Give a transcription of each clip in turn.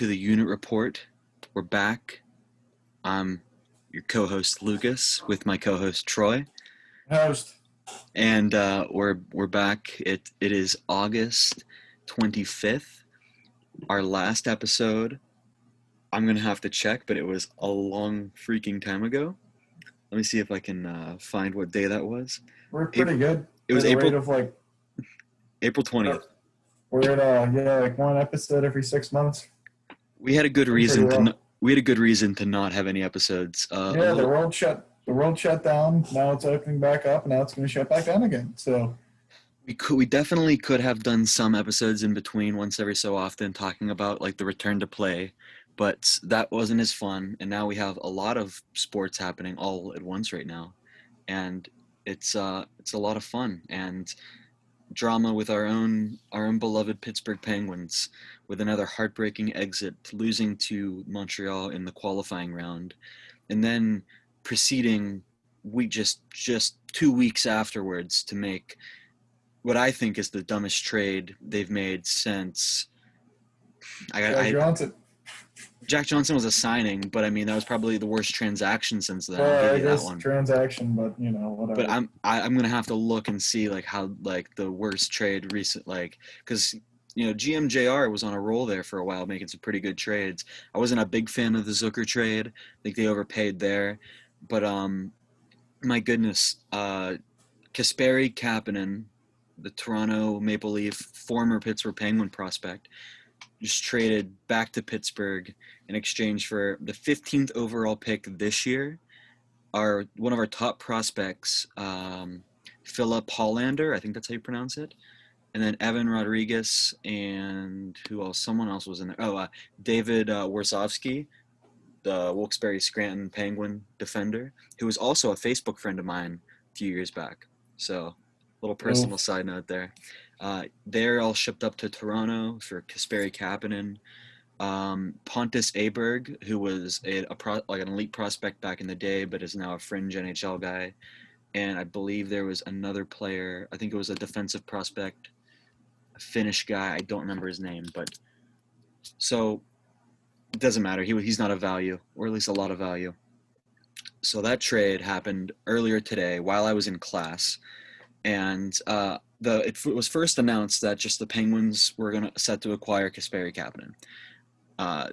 To the unit report. We're back. I'm your co-host Lucas with my co-host Troy, Host. and uh, we're we're back. It it is August 25th. Our last episode. I'm gonna have to check, but it was a long freaking time ago. Let me see if I can uh, find what day that was. We're pretty good. It was At a rate April of like April 20th. we're at uh yeah like one episode every six months. We had a good reason to no, we had a good reason to not have any episodes. Uh, yeah, the world shut the world shut down. Now it's opening back up. And now it's going to shut back down again. So We could, we definitely could have done some episodes in between once every so often talking about like the return to play, but that wasn't as fun. And now we have a lot of sports happening all at once right now, and it's uh it's a lot of fun and drama with our own our own beloved Pittsburgh Penguins with another heartbreaking exit, losing to Montreal in the qualifying round, and then proceeding we just just two weeks afterwards to make what I think is the dumbest trade they've made since. I, Jack I, Johnson. Jack Johnson was a signing, but I mean that was probably the worst transaction since then. Well, I guess transaction, but you know whatever. But I'm I, I'm gonna have to look and see like how like the worst trade recent like because you know GMJR was on a roll there for a while making some pretty good trades. I wasn't a big fan of the Zucker trade. I think they overpaid there, but um, my goodness, uh, Kasperi Kapanen, the Toronto Maple Leaf former Pittsburgh Penguin prospect, just traded back to Pittsburgh in exchange for the 15th overall pick this year our one of our top prospects, um, Filip Hallander, I think that's how you pronounce it, and then Evan Rodrigues and who else? Someone else was in there. Oh, uh, David uh, Warsofsky, the Wilkes-Barre Scranton Penguin defender, who was also a Facebook friend of mine a few years back. So, little personal side note there. Uh, they're all shipped up to Toronto for Kasperi Kapanen um, Pontus Aberg, who was a, a pro, like an elite prospect back in the day, but is now a fringe NHL guy. And I believe there was another player. I think it was a defensive prospect, Finnish guy. I don't remember his name, but so it doesn't matter. He he's not a value, or at least a lot of value. So that trade happened earlier today while I was in class, and uh, the it was first announced that just the Penguins were to set to acquire Kasperi Kapanen uh,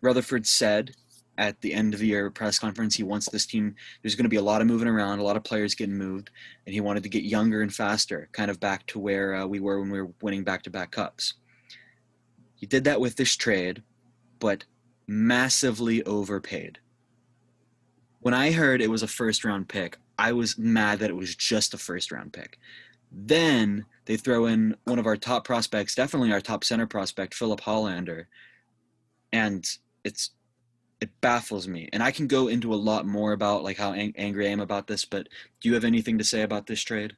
Rutherford said at the end of the year press conference he wants this team there's going to be a lot of moving around a lot of players getting moved and he wanted to get younger and faster kind of back to where uh, we were when we were winning back-to-back cups. He did that with this trade but massively overpaid. When i heard it was a first round pick i was mad that it was just a first round pick. Then they throw in one of our top prospects definitely our top center prospect filip hallander and it's it baffles me and i can go into a lot more about like how ang- angry i am about this but do you have anything to say about this trade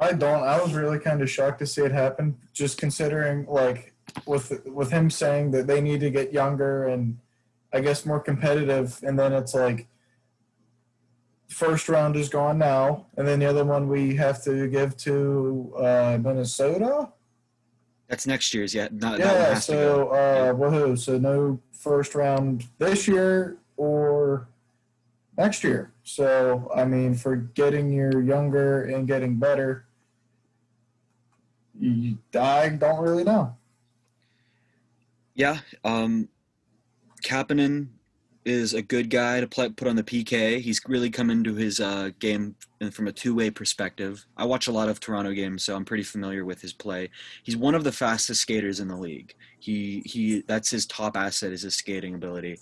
I don't. I was really kind of shocked to see it happen, just considering like with with him saying that they need to get younger and I guess more competitive, and then it's like first round is gone now, and then the other one we have to give to uh, Minnesota. that's next year's yet not Yeah. So uh, woohoo! So no first round this year or next year. So I mean, for getting your younger and getting better, you, I don't really know. yeah um Kapanen is a good guy to play, put on the PK. He's really come into his uh, game from a two-way perspective. I watch a lot of Toronto games, so I'm pretty familiar with his play. He's one of the fastest skaters in the league. He he that's his top asset is his skating ability.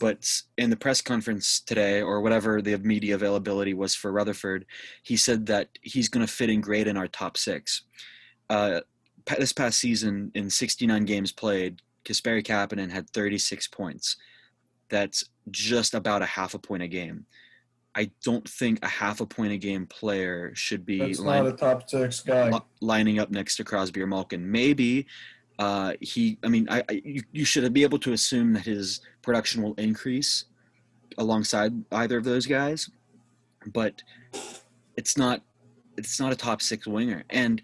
But in the press conference today, or whatever the media availability was for Rutherford, he said that he's going to fit in great in our top six. Uh, this past season, in 69 games played, Kasperi Kapanen had 36 points. That's just about a half a point a game. I don't think a half a point a game player should be That's line- not a top six guy. lining up next to Crosby or Malkin. Maybe uh, he. I mean, I, I you, you should be able to assume that his production will increase alongside either of those guys, but it's not. It's not a top six winger, and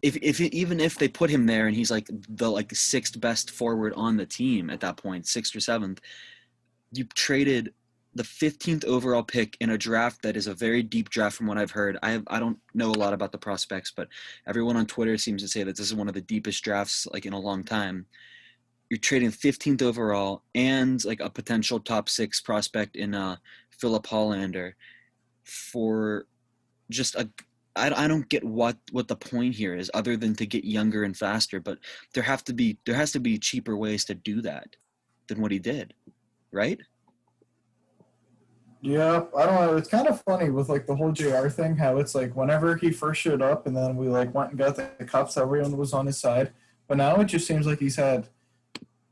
if if even if they put him there and he's like the like sixth best forward on the team at that point, sixth or seventh, you traded the 15th overall pick in a draft that is a very deep draft from what I've heard. I have, I don't know a lot about the prospects, but everyone on Twitter seems to say that this is one of the deepest drafts like in a long time. You're trading 15th overall and like a potential top six prospect in uh, Filip Hallander for just a I, I don't get what what the point here is other than to get younger and faster but there have to be there has to be cheaper ways to do that than what he did right Yeah, I don't know. It's kind of funny with like the whole JR thing, how it's like whenever he first showed up and then we like went and got the cops everyone was on his side. But now it just seems like he's had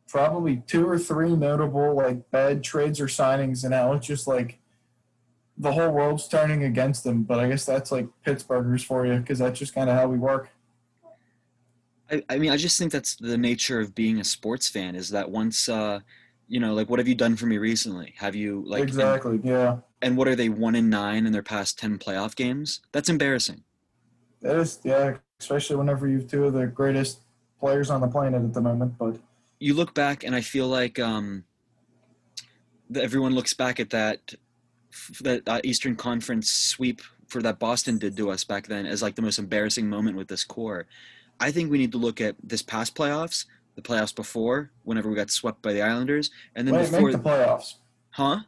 probably two or three notable like bad trades or signings, and now it's just like the whole world's turning against them. But I guess that's like Pittsburghers for you because that's just kind of how we work. I, I mean i just think that's the nature of being a sports fan is that once uh you know like what have you done for me recently have you like and- exactly. Yeah. and what are they one in nine in their past 10 playoff games that's embarrassing That is, yeah, especially whenever you've two of the greatest players on the planet at the moment. But you look back and I feel like um, everyone looks back at that that uh, Eastern Conference sweep for that Boston did to us back then as like the most embarrassing moment with this core. I think we need to look at this past playoffs, the playoffs before, whenever we got swept by the Islanders, and then we didn't before, make the playoffs. huh?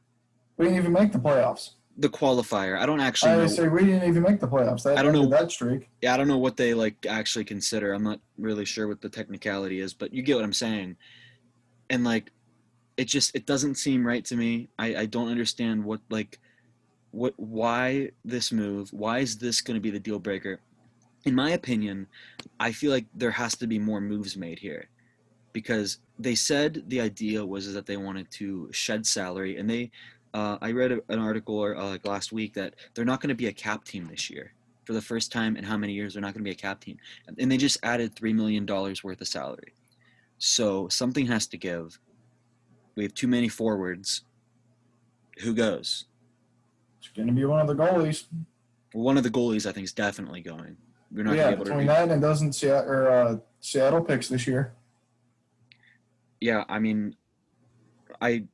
We didn't even make the playoffs. The qualifier. I don't actually I know. say we didn't even make the playoffs. That, I don't know- that streak. yeah, I don't know what they like actually consider. I'm not really sure what the technicality is, but you get what I'm saying. And like, it just it doesn't seem right to me. I I don't understand what like, what why this move? Why is this going to be the deal breaker? In my opinion, I feel like there has to be more moves made here, because they said the idea was that they wanted to shed salary, and they. Uh, I read an article uh, like last week that they're not going to be a cap team this year for the first time in how many years they're not going to be a cap team and they just added $3 million worth of salary so something has to give we have too many forwards. Who goes? It's going to be one of the goalies. well, one of the goalies i think is definitely going. We're not yeah, to able to between re- that and doesn't Seattle, or, uh, Seattle picks this year. yeah i mean i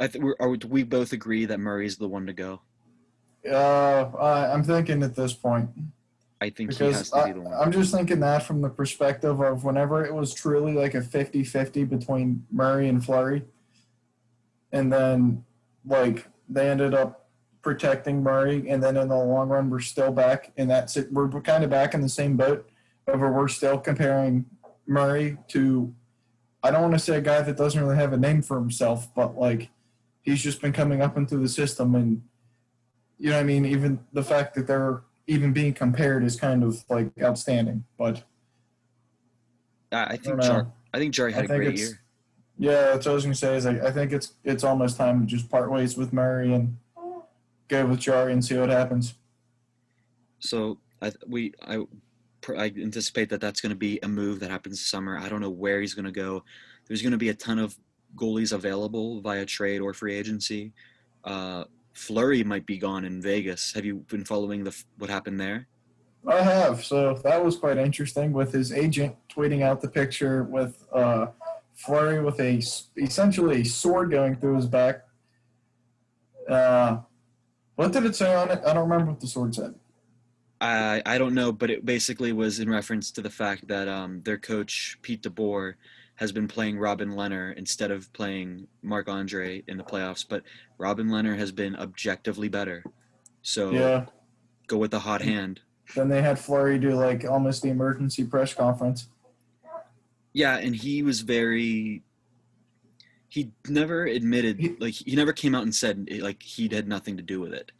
i think we're, are we, do we both agree that murray's the one to go. Uh, I- I'm thinking at this point. I think he has because to I, be the one. I'm just thinking that from the perspective of whenever it was truly like a 50-50 between Murray and Fleury, and then like they ended up protecting Murray, and then in the long run we're still back in that we're kind of back in the same boat, of where we're still comparing Murray to I don't want to say a guy that doesn't really have a name for himself, but like he's just been coming up into the system and you know what I mean, even the fact that they're even being compared is kind of like outstanding. But i, I I think don't. Jar, i think Jarry had I a great year Yeah, that's what I was gonna say. Is like, I think it's it's almost time to just part ways with Murray and go with Jarry and see what happens. So I we I I anticipate that that's going to be a move that happens this summer. I don't know where he's going to go. There's going to be a ton of goalies available via trade or free agency. Uh, Fleury might be gone in Vegas. Have you been following the what happened there? I have, so that was quite interesting with his agent tweeting out the picture with uh, Fleury with a essentially a sword going through his back. Uh, what did it say on it? I don't remember what the sword said. I I don't know, but it basically was in reference to the fact that um, their coach Pete DeBoer has been playing Robin Lehner instead of playing Marc Andre in the playoffs. But Robin Lehner has been objectively better. So Yeah. go with the hot hand. Then they had Fleury do like almost the emergency press conference. Yeah, and he was very. He never admitted, He- like he never came out and said like he had nothing to do with it.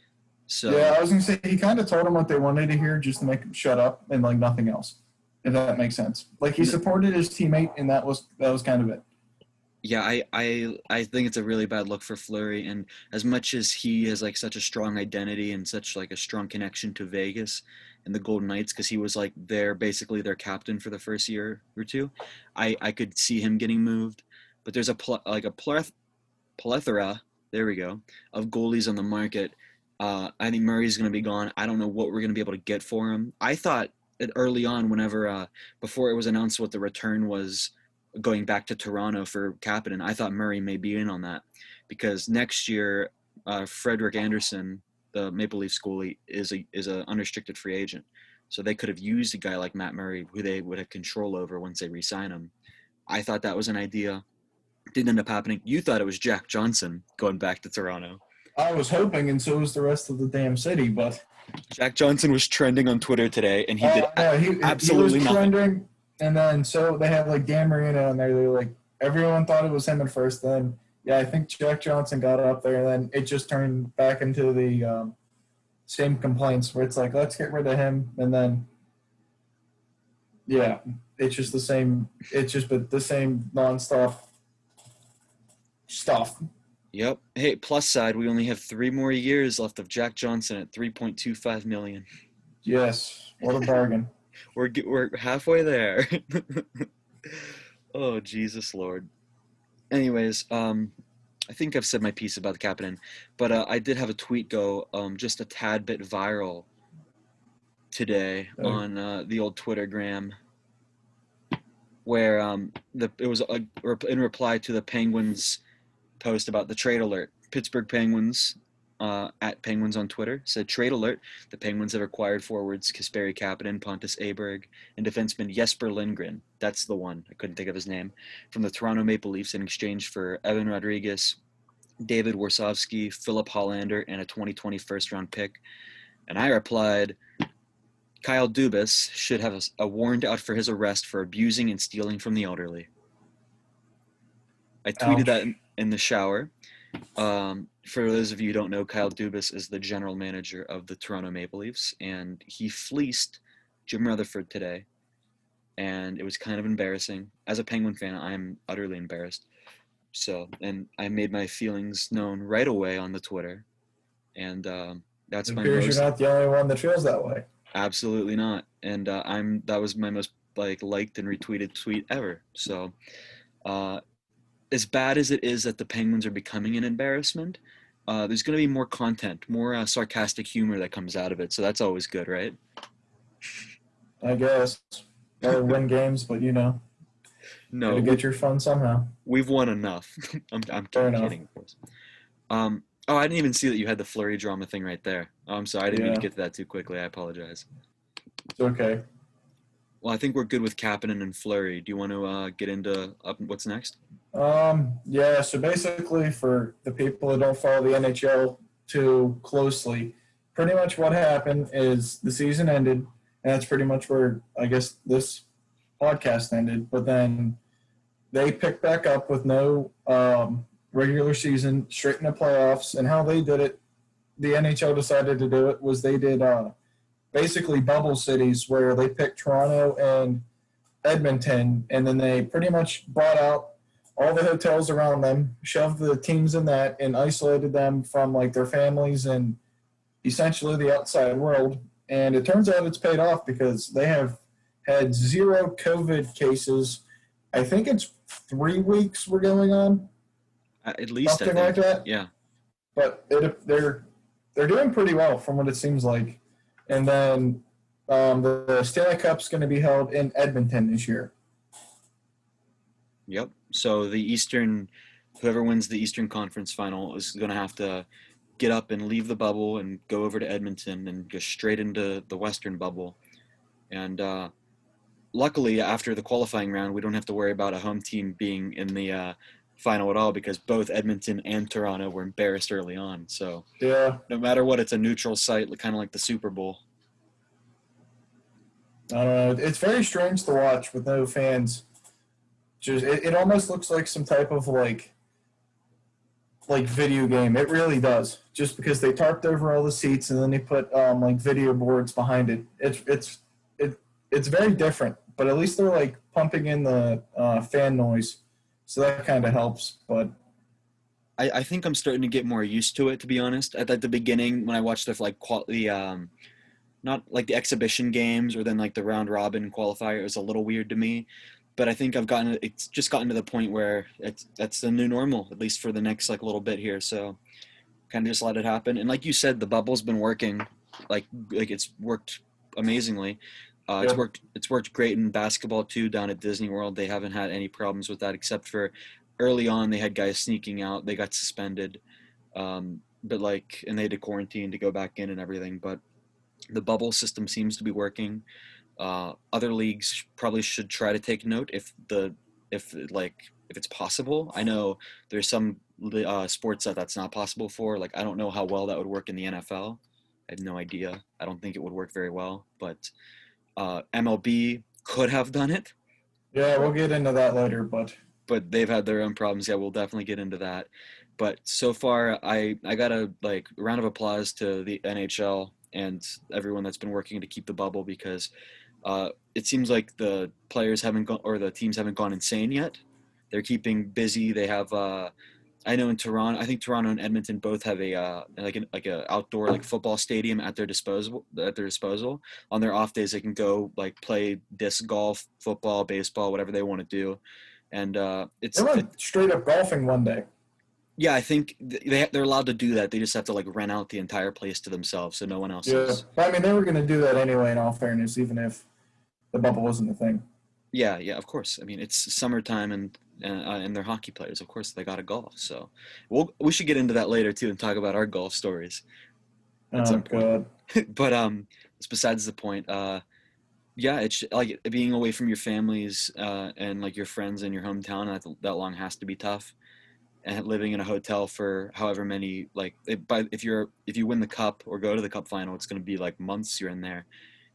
So Yeah, I was gonna say he kind of told them what they wanted to hear just to make them shut up and like nothing else. If that makes sense. Like he supported his teammate and that was that was kind of it. yeah, I, I I think it's a really bad look for Fleury. And as much as he has like such a strong identity and such like a strong connection to Vegas and the Golden Knights, because he was like their basically their captain for the first year or two, I I could see him getting moved. But there's a pl- like a pleth- plethora, there we go, of goalies on the market. Uh, I think Murray's going to be gone. I don't know what we're going to be able to get for him. I thought early on, whenever uh, before it was announced what the return was going back to Toronto for Kapanen, I thought Murray may be in on that because next year uh, Frederik Andersen, the Maple Leaf goalie, is a is a unrestricted free agent. So they could have used a guy like Matt Murray, who they would have control over once they re-sign him. I thought that was an idea. Didn't end up happening. You thought it was Jack Johnson going back to Toronto. I was hoping, and so was the rest of the damn city. But Jack Johnson was trending on Twitter today, and he uh, did yeah, he, absolutely he was nothing. trending, and then so they had like Dan Marino on there. They were like everyone thought it was him at first. Then yeah, I think Jack Johnson got up there, and then it just turned back into the um, same complaints where it's like let's get rid of him, and then yeah, it's just the same. It's just but the same nonstop stuff. Yep. Hey, plus side, we only have three more years left of Jack Johnson at 3.25 million. Yes, what a bargain. We're we're halfway there. oh Jesus Lord. Anyways, um, I think I've said my piece about the Kapanen, but uh, I did have a tweet go um just a tad bit viral today Oh. on uh, the old Twittergram, where um the it was a, in reply to the Penguins post about the trade alert. Pittsburgh Penguins uh, at Penguins on Twitter said trade alert. The Penguins have acquired forwards Kasperi Kapanen, Pontus Aberg, and defenseman Jesper Lindgren. That's the one. I couldn't think of his name. From the Toronto Maple Leafs in exchange for Evan Rodrigues, David Warsofsky, Filip Hallander, and a 2020 first round pick. And I replied, Kyle Dubas should have a, a warrant out for his arrest for abusing and stealing from the elderly. I tweeted Ouch. that in, in the shower. Um, for those of you who don't know, Kyle Dubas is the general manager of the Toronto Maple Leafs, and he fleeced Jim Rutherford today, and it was kind of embarrassing. As a Penguin fan, I'm utterly embarrassed. So, and I made my feelings known right away on the Twitter, and um, that's It my appears most you're not the only one that feels that way. absolutely not. And uh, I'm that was my most like liked and retweeted tweet ever. So, uh, as bad as it is that the Penguins are becoming an embarrassment, uh, there's going to be more content, more uh, sarcastic humor that comes out of it. So that's always good, right? I guess. Or win games, but you know, No, gotta get your fun somehow. we've won enough. I'm, I'm kidding, enough. kidding, of course. Um, oh, I didn't even see that you had the fleury drama thing right there. Oh, I'm sorry, I didn't mean to get to that too quickly. I apologize. It's okay. Well, I think we're good with Kapanen and Fleury. Do you want to uh, get into up what's next? Um, yeah, so basically for the people that don't follow the NHL too closely, pretty much what happened is the season ended, and that's pretty much where I guess this podcast ended. But then they picked back up with no um, regular season, straight into playoffs, and how they did it, the NHL decided to do it was they did uh, basically bubble cities where they picked Toronto and Edmonton, and then they pretty much bought out all the hotels around them, shoved the teams in that, and isolated them from like their families and essentially the outside world. And it turns out it's paid off because they have had zero COVID cases. I think it's three weeks we're going on, Uh, At least I something think. like that. Yeah. But it, they're they're doing pretty well from what it seems like. And then um, the, the Stanley Cup's going to be held in Edmonton this year. Yep. So the Eastern, whoever wins the Eastern Conference final is going to have to get up and leave the bubble and go over to Edmonton and go straight into the Western bubble. And uh, luckily, after the qualifying round, we don't have to worry about a home team being in the uh, final at all because both Edmonton and Toronto were embarrassed early on. So Yeah, no matter what, it's a neutral site, kind of like the Super Bowl. I don't know. It's very strange to watch with no fans. Just it, it almost looks like some type of like like video game. It really does. Just because they tarped over all the seats and then they put um, like video boards behind it. It's it's it it's very different. But at least they're like pumping in the uh, fan noise, so that kind of helps. But I, I think I'm starting to get more used to it. To be honest, at, at the beginning when I watched the like qual- the um, not like the exhibition games or then like the round robin qualifier, it was a little weird to me. But I think I've gotten it's just gotten to the point where it's that's the new normal at least for the next like little bit here. So kind of just let it happen. And like you said, the bubble's been working like like it's worked amazingly. Uh, It's worked. It's worked great in basketball too. Down at Disney World, they haven't had any problems with that, except for early on they had guys sneaking out. They got suspended, um, but like, and they had to quarantine to go back in and everything. But the bubble system seems to be working. Uh, other leagues probably should try to take note if the if like if it's possible. I know there's some uh, sports that that's not possible for. Like I don't know how well that would work in the NFL. I have no idea. I don't think it would work very well. But uh, MLB could have done it, Yeah, we'll get into that later, but but they've had their own problems. Yeah, we'll definitely get into that. But so far, I I got a like round of applause to the NHL and everyone that's been working to keep the bubble because uh, it seems like the players haven't gone or the teams haven't gone insane yet. They're keeping busy. They have. Uh, I know in Toronto, I think Toronto and Edmonton both have a uh, like an like a outdoor like football stadium at their disposal at their disposal. On their off days, they can go like play disc golf, football, baseball, whatever they want to do, and uh, it's they went straight up golfing one day. Yeah. I think they they're allowed to do that. They just have to like rent out the entire place to themselves, so no one else Yeah, is. I mean they were going to do that anyway. In all fairness, even if the bubble wasn't a thing. Yeah, yeah, of course. I mean, it's summertime and uh, and they're hockey players. Of course, they got to golf. So, we'll, we should get into that later too and talk about our golf stories. At oh god. but um, it's besides the point. Uh, yeah, it's like being away from your families uh, and like your friends in your hometown that that long has to be tough. And living in a hotel for however many like if, by if you're if you win the cup or go to the cup final, it's going to be like months you're in there.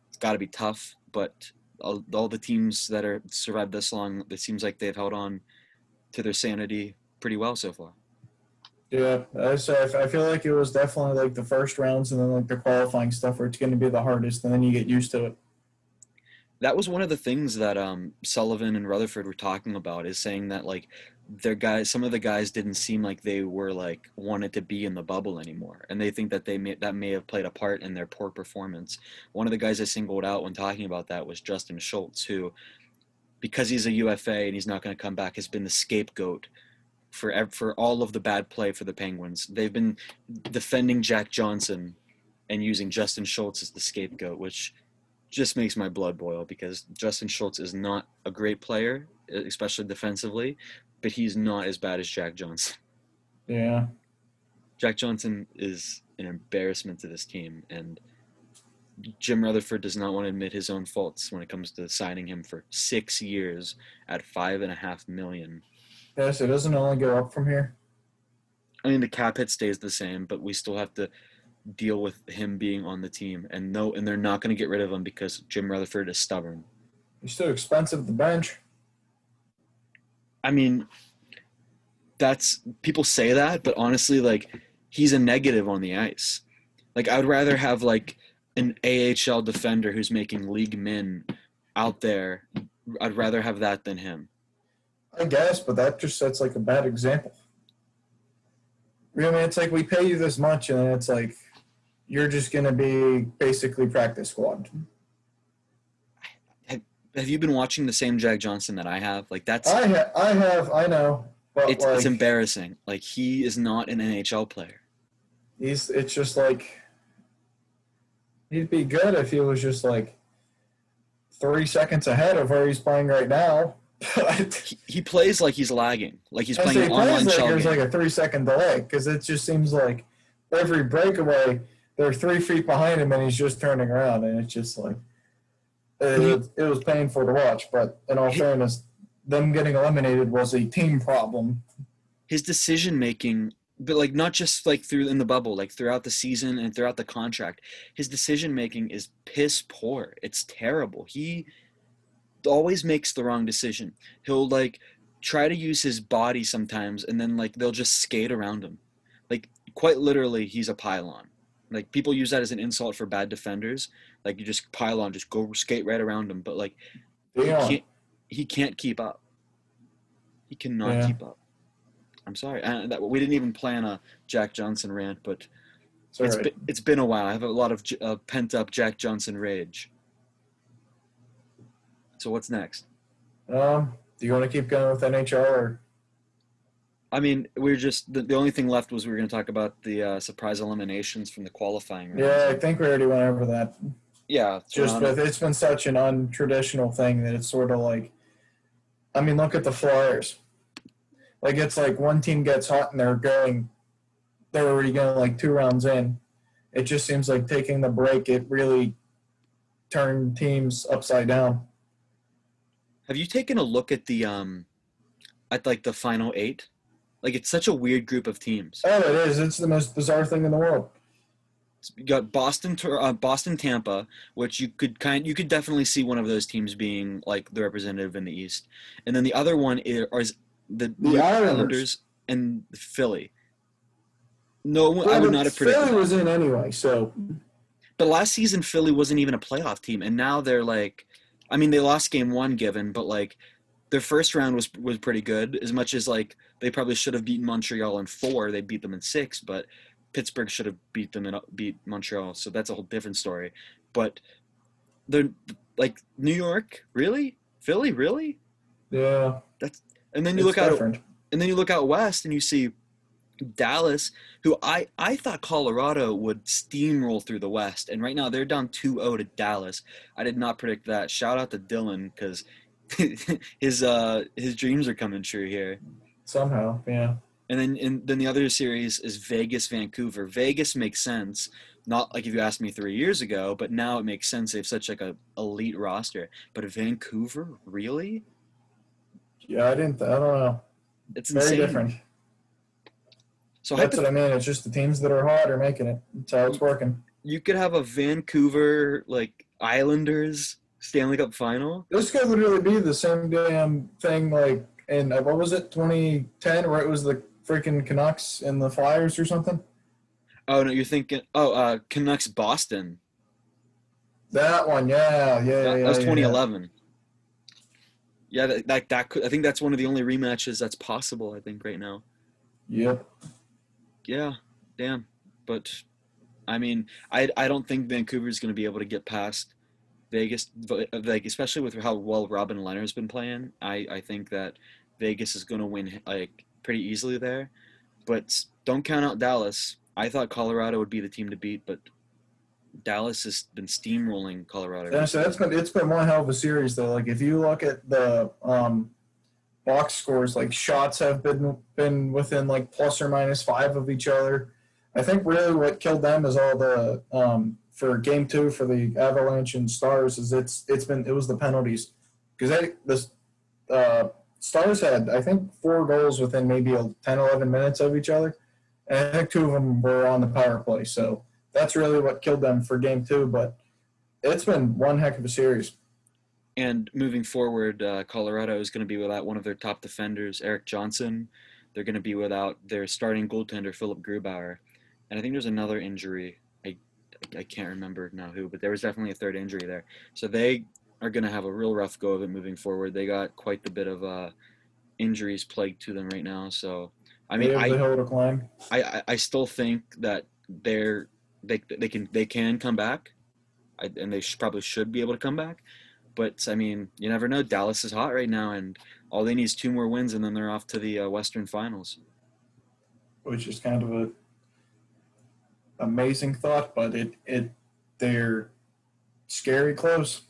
It's got to be tough, but all, all the teams that are survived this long, it seems like they've held on to their sanity pretty well so far. Yeah, I say I feel like it was definitely like the first rounds and then like the qualifying stuff where it's going to be the hardest, and then you get used to it. That was one of the things that um, Sullivan and Rutherford were talking about is saying that like their guys some of the guys didn't seem like they were like wanted to be in the bubble anymore and they think that they may that may have played a part in their poor performance. One of the guys i singled out when talking about that was justin schultz who because he's a ufa and he's not going to come back has been the scapegoat for for all of the bad play for the penguins. They've been defending jack johnson and using justin schultz as the scapegoat which just makes my blood boil because Justin Schultz is not a great player, especially defensively, but he's not as bad as Jack Johnson. Yeah, Jack Johnson is an embarrassment to this team, and Jim Rutherford does not want to admit his own faults when it comes to signing him for six years at five and a half million. yes, it doesn't only go up from here. I mean, the cap hit stays the same, but we still have to deal with him being on the team, and no, and they're not going to get rid of him because Jim Rutherford is stubborn. He's too expensive at the bench. I mean, that's people say that, but honestly, like he's a negative on the ice. Like I would rather have like an AHL defender who's making league min out there. I'd rather have that than him. I guess, but that just sets like a bad example. You know, I mean, it's like we pay you this much, and it's like you're just gonna be basically practice squad. Have you been watching the same Jack Johnson that I have? Like that's I ha- I have, I know, but it's like it's embarrassing. Like he is not an NHL player. he's, it's just like he'd be good if he was just like three seconds ahead of where he's playing right now. But He, he plays like he's lagging. Like he's playing he an plays online like there's game. like a three second delay because it just seems like every breakaway they're three feet behind him and he's just turning around and it's just like it, it was painful to watch. But in all fairness, them getting eliminated was a team problem. his decision making but like not just like through in the bubble like throughout the season and throughout the contract his decision making is piss poor it's terrible he always makes the wrong decision he'll like try to use his body sometimes and then like they'll just skate around him like quite literally he's a pylon like people use that as an insult for bad defenders like you just pile on, just go skate right around him but like he can't, he can't keep up. He cannot Yeah. keep up. I'm sorry. And that, we didn't even plan a Jack Johnson rant, but It's it's right. been, it's been a while. I have a lot of uh, pent up Jack Johnson rage. So what's next? Um, do you want to keep going with NHL or? I mean, we are just the, the only thing left was we were going to talk about the uh, surprise eliminations from the qualifying. Yeah, I think we already went over that. Yeah, Just with it's been such an untraditional thing that it's sort of like, I mean, look at the Flyers. Like it's like one team gets hot and they're going, they're already going like two rounds in. It just seems like taking the break. It really turned teams upside down. Have you taken a look at the um, at like the final eight? Like it's such a weird group of teams. Oh, it is. It's the most bizarre thing in the world. You got Boston, uh, Boston, Tampa, which you could kind, you could definitely see one of those teams being like the representative in the East, and then the other one is, is the, The Islanders. and Philly. No, one I would not have predicted. Philly was in anyway, so But last season, Philly wasn't even a playoff team, and now they're like, I mean, they lost game one, given, but like, their first round was was pretty good. As much as like they probably should have beaten Montreal in four, they beat them in six, but Pittsburgh should have beat them and uh, beat Montreal, so that's a whole different story. But they're like New York, really, Philly, really, yeah. That's and then you it's look out, different. and then you look out west, and you see Dallas, who I, I thought Colorado would steamroll through the West, and right now they're down 2-0 to Dallas. I did not predict that. Shout out to Dylan because his uh his dreams are coming true here. somehow. Yeah. And then and then the other series is Vegas Vancouver. Vegas makes sense. Not like if you asked me three years ago, but now it makes sense. They have such like a elite roster. But Vancouver, really? Yeah, I didn't. I don't know. It's Very insane. different. So That's hypo- what I mean. It's just the teams that are hot are making it. That's how it's working. you could have a Vancouver like Islanders Stanley Cup final. This could literally be the same damn thing, like in uh, what was it, 2010, where it was the freaking Canucks and the Flyers or something. Oh no, you're thinking. Oh, uh, Canucks Boston. That one, yeah, yeah, That, yeah. that was 2011. Yeah, that, that that could. I think that's one of the only rematches that's possible. I think right now. Yeah. Yep. Yeah, damn. But I mean, I I don't think Vancouver's going to be able to get past Vegas, like especially with how well Robin Lehner's been playing. I I think that Vegas is going to win like pretty easily there. But don't count out Dallas. I thought Colorado would be the team to beat, but Dallas has been steamrolling Colorado. Yeah, so that's been it's been one hell of a series though. Like if you look at the um, box scores, like shots have been been within like plus or minus five of each other. I think really what killed them is all the um, for game two for the Avalanche and Stars is it's it's been it was the penalties because they the uh, Stars had I think four goals within maybe a 10, 11 minutes of each other, and I think two of them were on the power play. So that's really what killed them for game two, but it's been one heck of a series. And moving forward, uh, Colorado is going to be without one of their top defenders, Erik Johnson. They're going to be without their starting goaltender, Philipp Grubauer. And I think there's another injury. I, can't remember now who, but there was definitely a third injury there. So they are going to have a real rough go of it moving forward. They got quite the bit of uh, injuries plagued to them right now. So, I mean, I, hill to climb. I, I- I still think that they're they, they can they can come back, I, and they should, probably should be able to come back. But I mean, you never know. Dallas is hot right now, and all they need is two more wins, and then they're off to the uh, Western Finals. which is kind of a amazing thought, but it it they're scary close.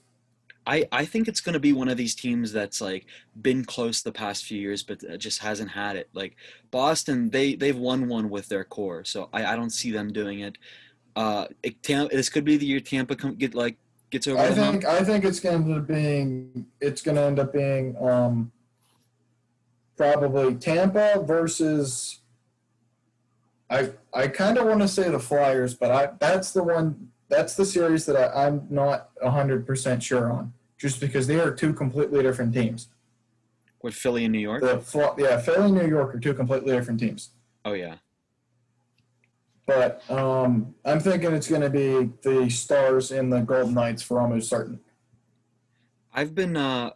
I, I think it's going to be one of these teams that's like been close the past few years, but uh, just hasn't had it. Like Boston, they they've won one with their core, so I, I don't see them doing it. Uh, it, Tam- this could be the year Tampa come, get like gets over I the hump. think I think it's going to being it's going to end up being um, probably Tampa versus. I I kind of want to say the Flyers, but I that's the one that's the series that I, I'm not hundred percent sure on, just because they are two completely different teams. with Philly and New York. The yeah, Philly and New York are two completely different teams. Oh yeah. But um, I'm thinking it's going to be the Stars and the Golden Knights for almost certain. I've been uh,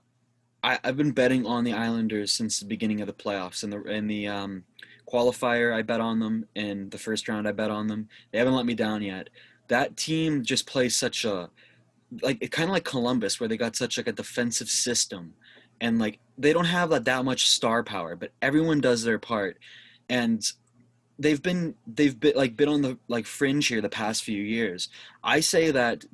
I, I've been betting on the Islanders since the beginning of the playoffs. and the in the um, qualifier, I bet on them. In the first round, I bet on them. They haven't let me down yet. That team just plays such a like it kind of like Columbus, where they got such like a defensive system, and like they don't have that that much star power, but everyone does their part, and they've been they've been like been on the like fringe here the past few years. I say that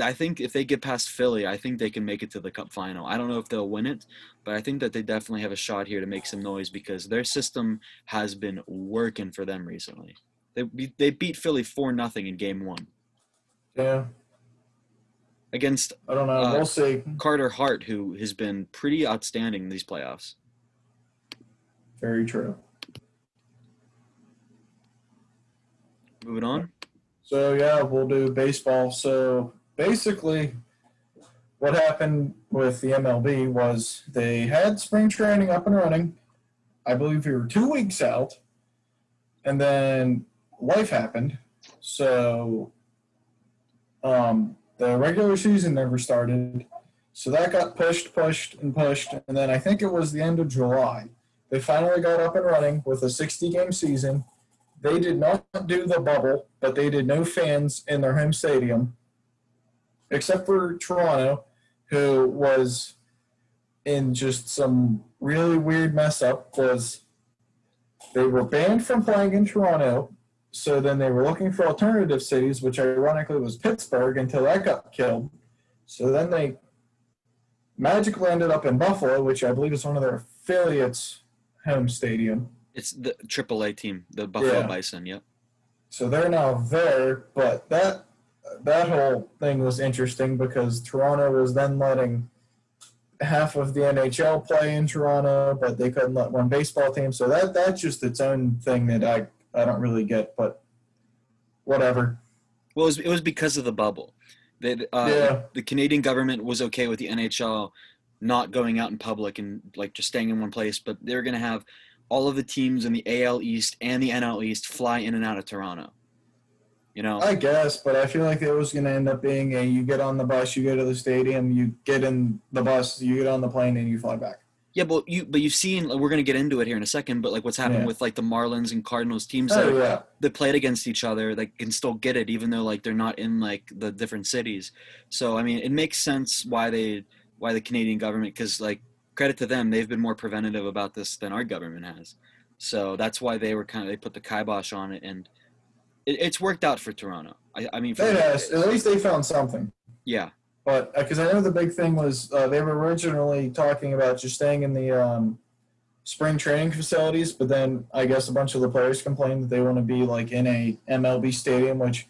I think if they get past Philly, I think they can make it to the Cup final. I don't know if they'll win it, but I think that they definitely have a shot here to make some noise because their system has been working for them recently. They they beat Philly four nothing in Game One Yeah, against I don't know. Uh, we'll see. Carter Hart, who has been pretty outstanding in these playoffs. Very true. Moving on. So yeah, we'll do baseball. So basically, what happened with the MLB was they had spring training up and running. I believe we were two weeks out, and then life happened. So um, the regular season never started. So that got pushed, pushed, and pushed, and then I think it was the end of July. They finally got up and running with a 60 game season. They did not do the bubble, but they did no fans in their home stadium, except for Toronto, who was in just some really weird mess up. Was they were banned from playing in Toronto, so then they were looking for alternative cities, which ironically was Pittsburgh, until that got killed. So then they magically ended up in Buffalo, which I believe is one of their affiliates' home stadium. It's the AAA team, the Buffalo Yeah. Bison. Yep. So they're now there, but that that whole thing was interesting because Toronto was then letting half of the NHL play in Toronto, but they couldn't let one baseball team. So that that's just its own thing that I I don't really get, but whatever. Well, it was, it was because of the bubble. That uh, Yeah. the Canadian government was okay with the NHL not going out in public and like just staying in one place, but they're going to have all of the teams in the AL East and the NL East fly in and out of Toronto. You know, I guess, but I feel like it was going to end up being a you get on the bus, you go to the stadium, you get in the bus, you get on the plane, and you fly back. yeah, but you but you've seen we're going to get into it here in a second, but like what's happened Yeah. with like the Marlins and Cardinals teams oh, that Oh yeah, that played against each other that can still get it even though like they're not in like the different cities so i mean it makes sense why they why the canadian government because like credit to them they've been more preventative about this than our government has so that's why they were kind of they put the kibosh on it and it, it's worked out for toronto i, I mean for it has. At least they found something. yeah But because I know the big thing was uh, they were originally talking about just staying in the um, spring training facilities, but then I guess a bunch of the players complained that they want to be like in a MLB stadium, which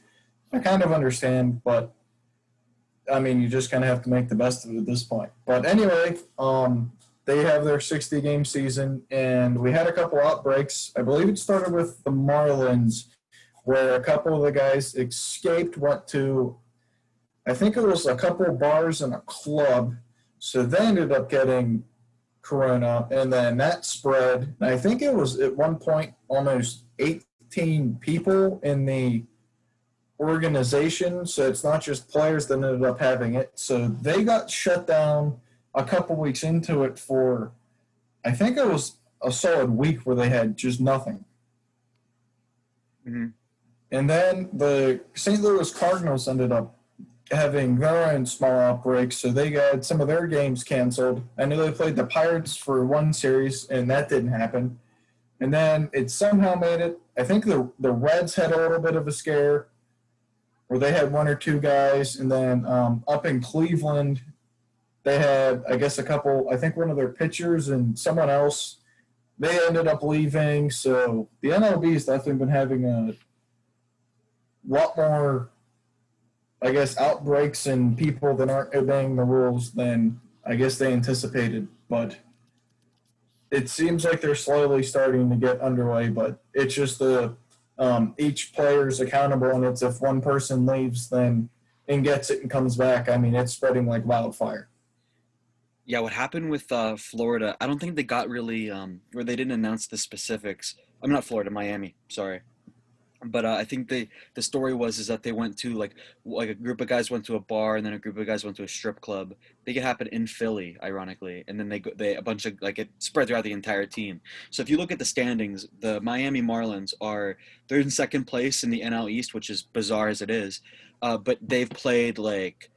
I kind of understand, but I mean you just kind of have to make the best of it at this point. But anyway, um, they have their 60 game season, and we had a couple outbreaks. I believe it started with the Marlins, where a couple of the guys escaped, went to I think it was a couple of bars and a club. So they ended up getting corona, and then that spread. And I think it was at one point almost 18 people in the organization. So it's not just players that ended up having it. So they got shut down a couple weeks into it for, I think it was a solid week where they had just nothing. hmm And then the St. Louis Cardinals ended up having their own small outbreak, so they got some of their games canceled. I know they played the Pirates for one series, and that didn't happen. And then it somehow made it. I think the the Reds had a little bit of a scare, where they had one or two guys, and then um, up in Cleveland, they had I guess a couple. I think one of their pitchers and someone else. They ended up leaving, so the MLB has definitely been having a lot more, I guess, outbreaks and people that aren't obeying the rules than I guess they anticipated. But it seems like they're slowly starting to get underway. But it's just the um, each player's accountable, and it's if one person leaves, then and gets it and comes back. I mean, it's spreading like wildfire. yeah what happened with uh, florida i don't think they got really um, or they didn't announce the specifics i'm not florida miami sorry but uh, I think they the story was is that they went to like like a group of guys went to a bar and then a group of guys went to a strip club. I think it happened in Philly, ironically, and then they they a bunch of like it spread throughout the entire team. So if you look at the standings, the Miami Marlins are they're in second place in the NL East, which is bizarre as it is, uh, but they've played like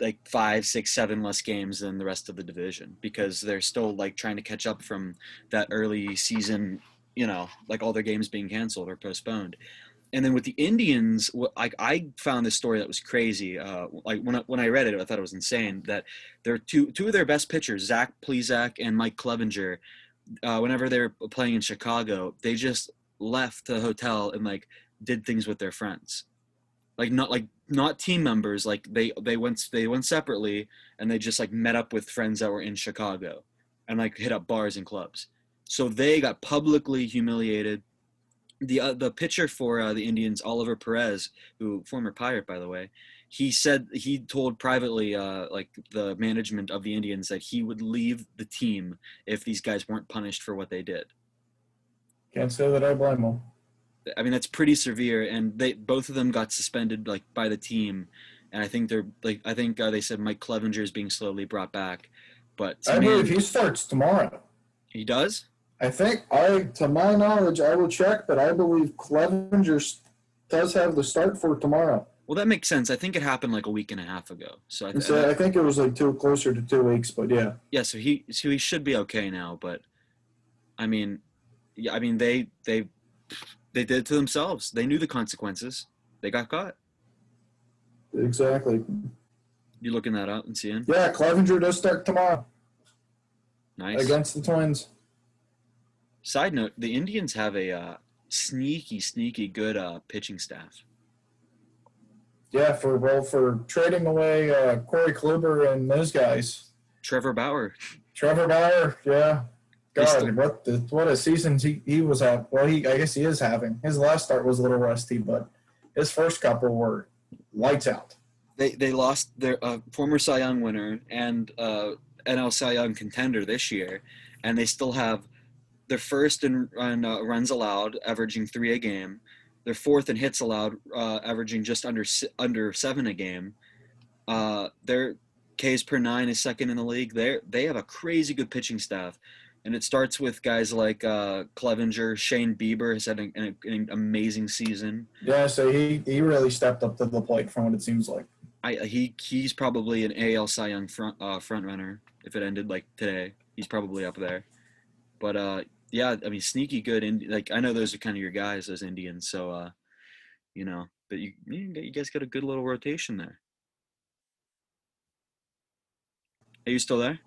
like five, six, seven less games than the rest of the division because they're still like trying to catch up from that early season you know, like all their games being canceled or postponed. and then with the Indians, like I found this story that was crazy. Uh, like when I, when I read it, I thought it was insane that their two two of their best pitchers, Zach Plesac and Mike Clevinger, uh, whenever they were playing in Chicago, they just left the hotel and like did things with their friends, like not like not team members. Like they they went they went separately and they just like met up with friends that were in Chicago, and like hit up bars and clubs. So they got publicly humiliated the uh, the pitcher for uh, the Indians, Oliver Perez, who former Pirate by the way, he said he told privately, uh, like the management of the Indians, that he would leave the team if these guys weren't punished for what they did. Can't say that I blame him. I mean that's pretty severe, and they both of them got suspended like by the team, and I think they're like I think uh, they said Mike Clevinger is being slowly brought back, but I believe he starts tomorrow. he does. I think I, to my knowledge, I will check, but I believe Clevinger does have the start for tomorrow. Well, that makes sense. I think it happened like a week and a half ago. So I, And so I think it was like two closer to two weeks, but yeah. yeah, so he so he should be okay now. But I mean, yeah, I mean they they they did it to themselves. They knew the consequences. They got caught. Exactly. You looking that up and seeing? Yeah, Clevinger does start tomorrow Nice. against the Twins. Side note: the Indians have a uh, sneaky, sneaky good uh, pitching staff. Yeah, for well for trading away uh, Corey Kluber and those guys. Trevor Bauer. Trevor Bauer, yeah. They still- God, what the, what a season he, he was at. Well, he I guess he is having. His last start was a little rusty, but his first couple were lights out. They they lost their uh, former Cy Young winner and uh, NL Cy Young contender this year, and they still have their first in, in uh, runs allowed, averaging three a game. Their fourth in hits allowed, uh, averaging just under under seven a game. Uh, their Ks per nine is second in the league. They they have a crazy good pitching staff, and it starts with guys like uh, Clevinger, Shane Bieber has had an, an, an amazing season. Yeah, so he he really stepped up to the plate from what it seems like. I he he's probably an AL Cy Young front uh, front runner if it ended like today. He's probably up there. But uh, yeah, I mean, sneaky good. Indi- like I know those are kind of your guys, those Indians. So uh, you know, but you you guys got a good little rotation there. Are you still there?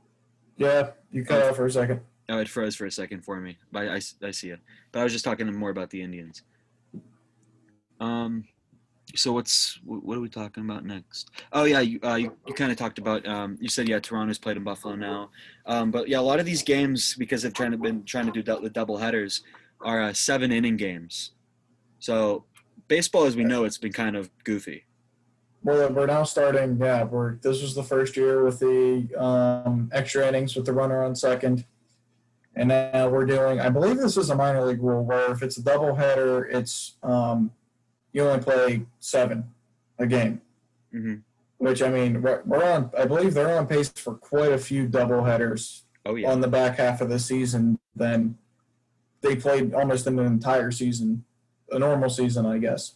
Yeah, you cut out for a second. Oh, it froze for a second for me. But I, I, I see it. But I was just talking more about the Indians. Um, so what's what are we talking about next? Oh yeah, you uh, you, you kind of talked about. Um, you said yeah, Toronto's played in Buffalo now. Um, but yeah, a lot of these games because they've trying to been trying to do the double headers are uh, seven inning games. So baseball, as we know, it's been kind of goofy. We're, we're now starting. Yeah, we're this was the first year with the um, extra innings with the runner on second, and now we're doing. I believe this is a minor league rule where if it's a double header it's um, you only play seven a game. hmm Which I mean, we're, on. I believe they're on pace for quite a few doubleheaders Oh yeah. on the back half of the season than they played almost an entire season, a normal season, I guess.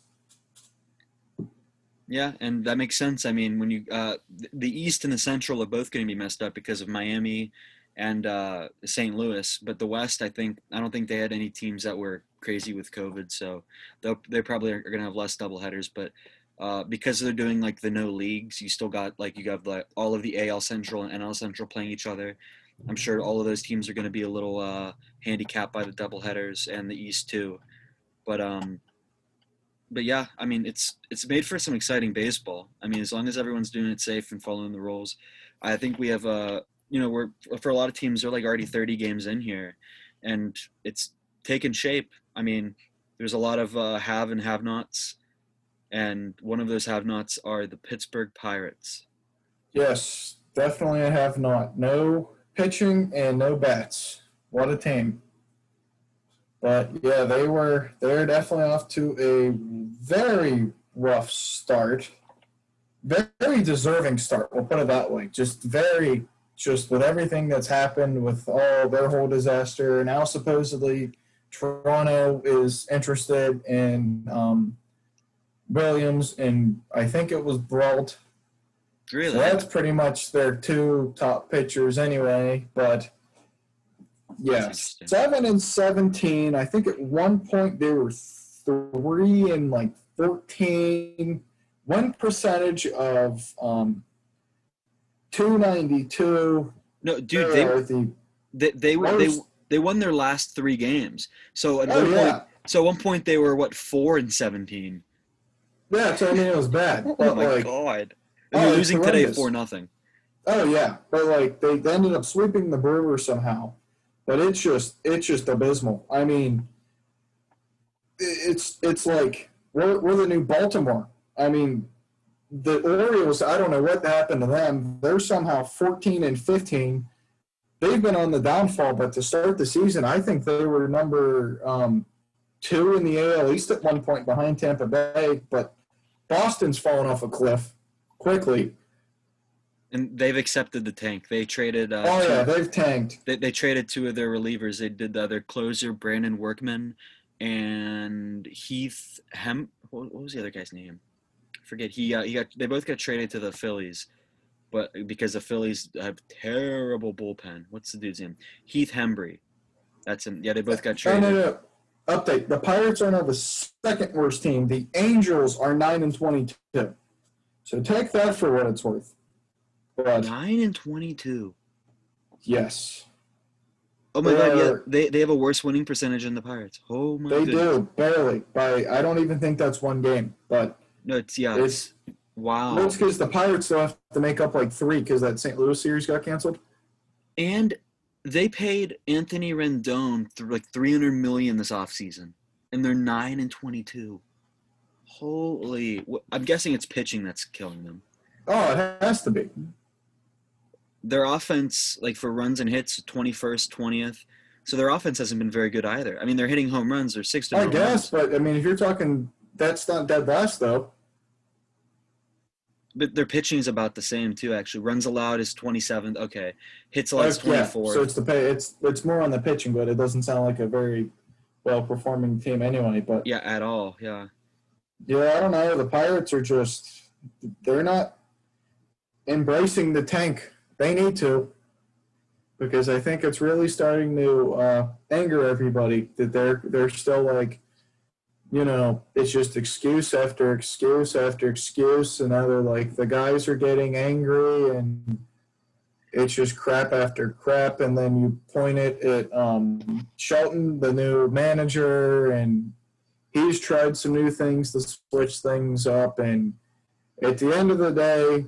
Yeah, and that makes sense. I mean, when you uh, the East and the Central are both going to be messed up because of Miami and uh, St. Louis, but the West, I think, I don't think they had any teams that were crazy with COVID, so they'll, probably are going to have less doubleheaders. But uh, because they're doing like the no leagues, you still got like you got like all of the AL Central and NL Central playing each other. I'm sure all of those teams are going to be a little uh, handicapped by the doubleheaders and the East too. But um, but yeah, I mean, it's it's made for some exciting baseball. I mean, as long as everyone's doing it safe and following the rules, I think we have uh, you know, we're for a lot of teams they're like already 30 games in here, and it's taken shape. I mean, there's a lot of uh, have and have-nots, and one of those have-nots are the Pittsburgh Pirates. Yes, definitely I have not. No pitching and no bats. What a team. But yeah, they were they're definitely off to a very rough start. Very deserving start, we'll put it that way. Just very just with everything that's happened with all their whole disaster. Now supposedly Toronto is interested in um, Williams and I think it was Brault Really? so that's pretty much their two top pitchers anyway. But yeah, seven and seventeen. I think at one point they were three and like 14, one percentage of um, 292. No, dude, they the they they were they they won their last three games. So at Oh, one yeah. point, so at one point they were what four and seventeen. Yeah, so I mean it was bad. Oh my like god! Oh, And they're it's losing today four nothing. Oh yeah, but like they, they ended up sweeping the Brewers somehow, but it's just it's just abysmal. I mean, it's it's like we're we're the new Baltimore. I mean, the Orioles. I don't know what happened to them. They're somehow fourteen and fifteen. They've been on the downfall, but to start the season, I think they were number um, two in the AL East at one point behind Tampa Bay. But Boston's fallen off a cliff quickly. And they've accepted the tank. They traded. Uh, Oh two- yeah, they've tanked. they, they traded two of their relievers. They did the other closer Brandon Workman and Heath Hem. What, what was the other guy's name? I forget. He uh, he got. They both got traded to the Phillies, but because the Phillies have terrible bullpen. What's the dude's name? Heath Hembree. That's him. Yeah, they both got traded. no, no. no. Update: The Pirates are now the second worst team. The Angels are nine and twenty-two. So take that for what it's worth. But Nine and twenty-two. yes, Oh my god! Yeah, They're- they they have a worse winning percentage than the Pirates. Oh my. they goodness. do barely. By I don't even think that's one game. But No, it's yeah. it's wow. that's because the Pirates still have to make up like three because that St. Louis series got canceled. And they paid Anthony Rendon th- like 300 million this offseason. And they're 9 and 22. Holy. I'm guessing it's pitching that's killing them. Oh, it has to be. Their offense, like for runs and hits, 21st, 20th. So their offense hasn't been very good either. I mean, they're hitting home runs. They're 6 to I guess, runs. but I mean, if you're talking, that's not dead last though. But their pitching is about the same, too, actually. Runs allowed is 27th. Okay. Hits allowed is Uh, yeah, 24. so it's the pay. It's it's more on the pitching, but it doesn't sound like a very well performing team anyway. But yeah, at all. Yeah. Yeah, I don't know. The Pirates are just they're not embracing the tank. They need to. Because I think it's really starting to uh, anger everybody that they're they're still like, you know, it's just excuse after excuse after excuse, and now they're like the guys are getting angry, and it's just crap after crap, and then you point it at um, Shelton, the new manager, and he's tried some new things to switch things up and at the end of the day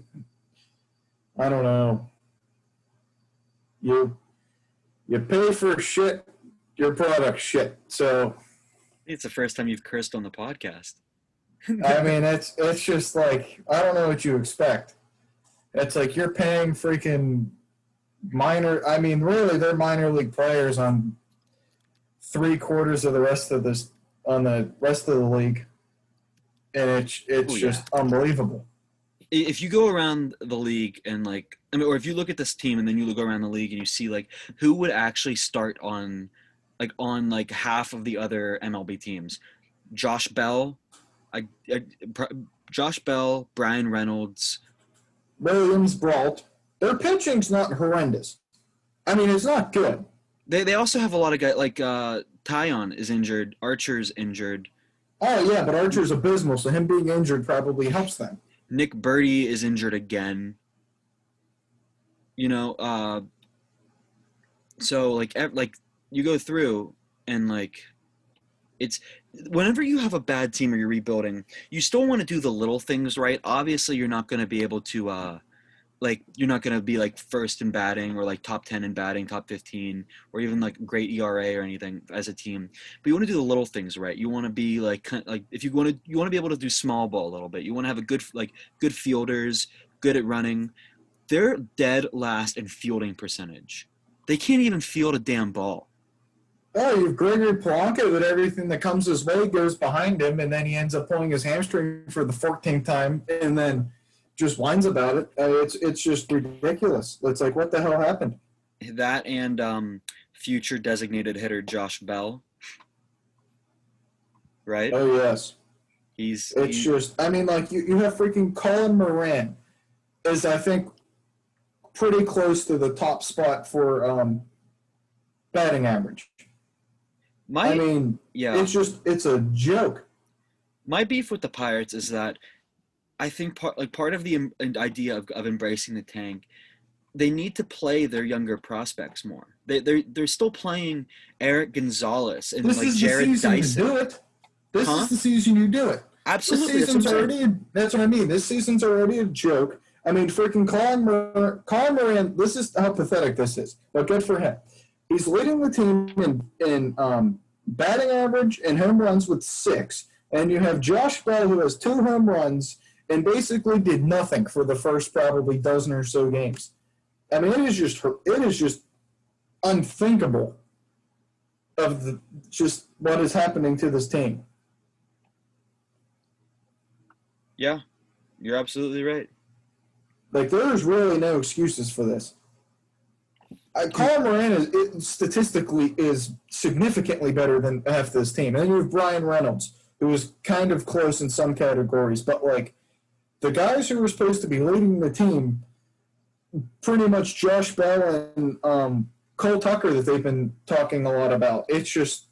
i don't know. You you pay for shit your product shit so It's the first time you've cursed on the podcast. i mean it's it's just like i don't know what you expect it's like you're paying freaking minor i mean really they're minor league players on three quarters of the rest of this on the rest of the league and it's it's Oh, yeah. just unbelievable if you go around the league and like I mean, or if you look at this team and then you look around the league and you see like who would actually start on like on like half of the other MLB teams, Josh Bell, I, I Josh Bell, Bryan Reynolds, Williams, Brault, their pitching's not horrendous. I mean, it's not good. they they also have a lot of guys like uh Taillon is injured, Archer's injured, Oh yeah, but Archer's abysmal, so him being injured probably helps them. Nick Burdi is injured again. You know, uh, so like like you go through and like it's whenever you have a bad team or you're rebuilding, you still want to do the little things right. Obviously, you're not going to be able to uh like you're not going to be like first in batting or like top 10 in batting, top 15 or even like great ERA or anything as a team. But you want to do the little things right. You want to be like like if you want to you want to be able to do small ball a little bit. You want to have a good like good fielders, good at running. They're dead last in fielding percentage. They can't even field a damn ball. Oh, you have Gregory Polanco that everything that comes his way goes behind him, and then he ends up pulling his hamstring for the 14th time, and then just whines about it. Uh, it's it's just ridiculous. It's like what the hell happened? That and um, future designated hitter Josh Bell. Right? Oh yes, He's, it's he- just. I mean, like you, you have freaking Colin Moran, is I think pretty close to the top spot for um, batting average. My I mean, yeah. it's just it's a joke. my beef with the Pirates is that I think part like part of the idea of, of embracing the tank, they need to play their younger prospects more. They they're they're still playing Erik Gonzalez and This like is Jarrod the season Dyson. do it. This Huh? is the season you do it. Absolutely, This that's what season's I'm already. That's what I mean. This season's already a joke. I mean, freaking Colin, Mor- Colin Moran. This is how pathetic this is, but good for him. He's leading the team in in um, batting average and home runs with six, and you have Josh Bell who has two home runs and basically did nothing for the first probably dozen or so games. I mean, it is just it is just unthinkable of the just what is happening to this team. Yeah, you're absolutely right. Like there is really no excuses for this. Uh, Colin Moran is it, statistically is significantly better than half this team, and then you have Bryan Reynolds, who is kind of close in some categories, but like the guys who were supposed to be leading the team, pretty much Josh Bell and um, Cole Tucker that they've been talking a lot about. It's just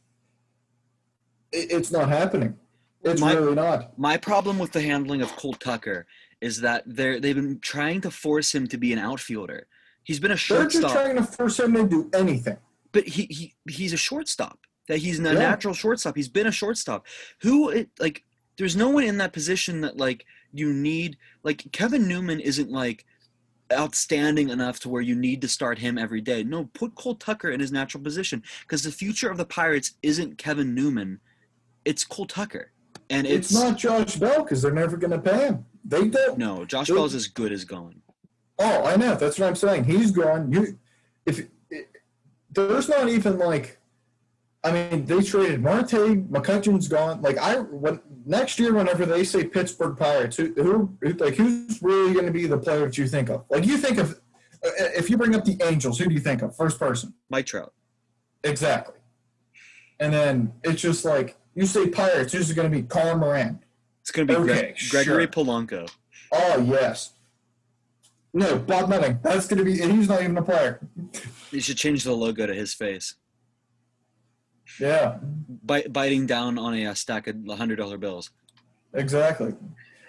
it, it's not happening. It's My- really not. My problem with the handling of Cole Tucker is that they're they've been trying to force him to be an outfielder. He's been a shortstop. They're just trying to force him to do anything. but he, he he's a shortstop. That he's a Yeah. natural shortstop. He's been a shortstop. Who like there's no one in that position that like you need like Kevin Newman isn't like outstanding enough to where you need to start him every day. No, put Cole Tucker in his natural position because the future of the Pirates isn't Kevin Newman, it's Cole Tucker, and It's, it's, not Josh Bell because they're never going to pay him. They don't. no. Josh Bell's as good as gone. Oh, I know. That's what I'm saying. He's gone. You, if it, there's not even like, I mean, they traded Marte. McCutchen's gone. Like I, when next year, whenever they say Pittsburgh Pirates, who, who like who's really going to be the player that you think of? Like you think of, uh, if you bring up the Angels, who do you think of first person? Mike Trout. Exactly. And then it's just like you say Pirates, who's going to be Colin Moran? It's gonna be Gre- Okay, Gregory sure. Polanco. Oh yes. No, Bob Nutting. That's going to be. and He's not even a player. You should change the logo to his face, Yeah, Bite, biting down on a, uh stack of hundred dollar bills. exactly.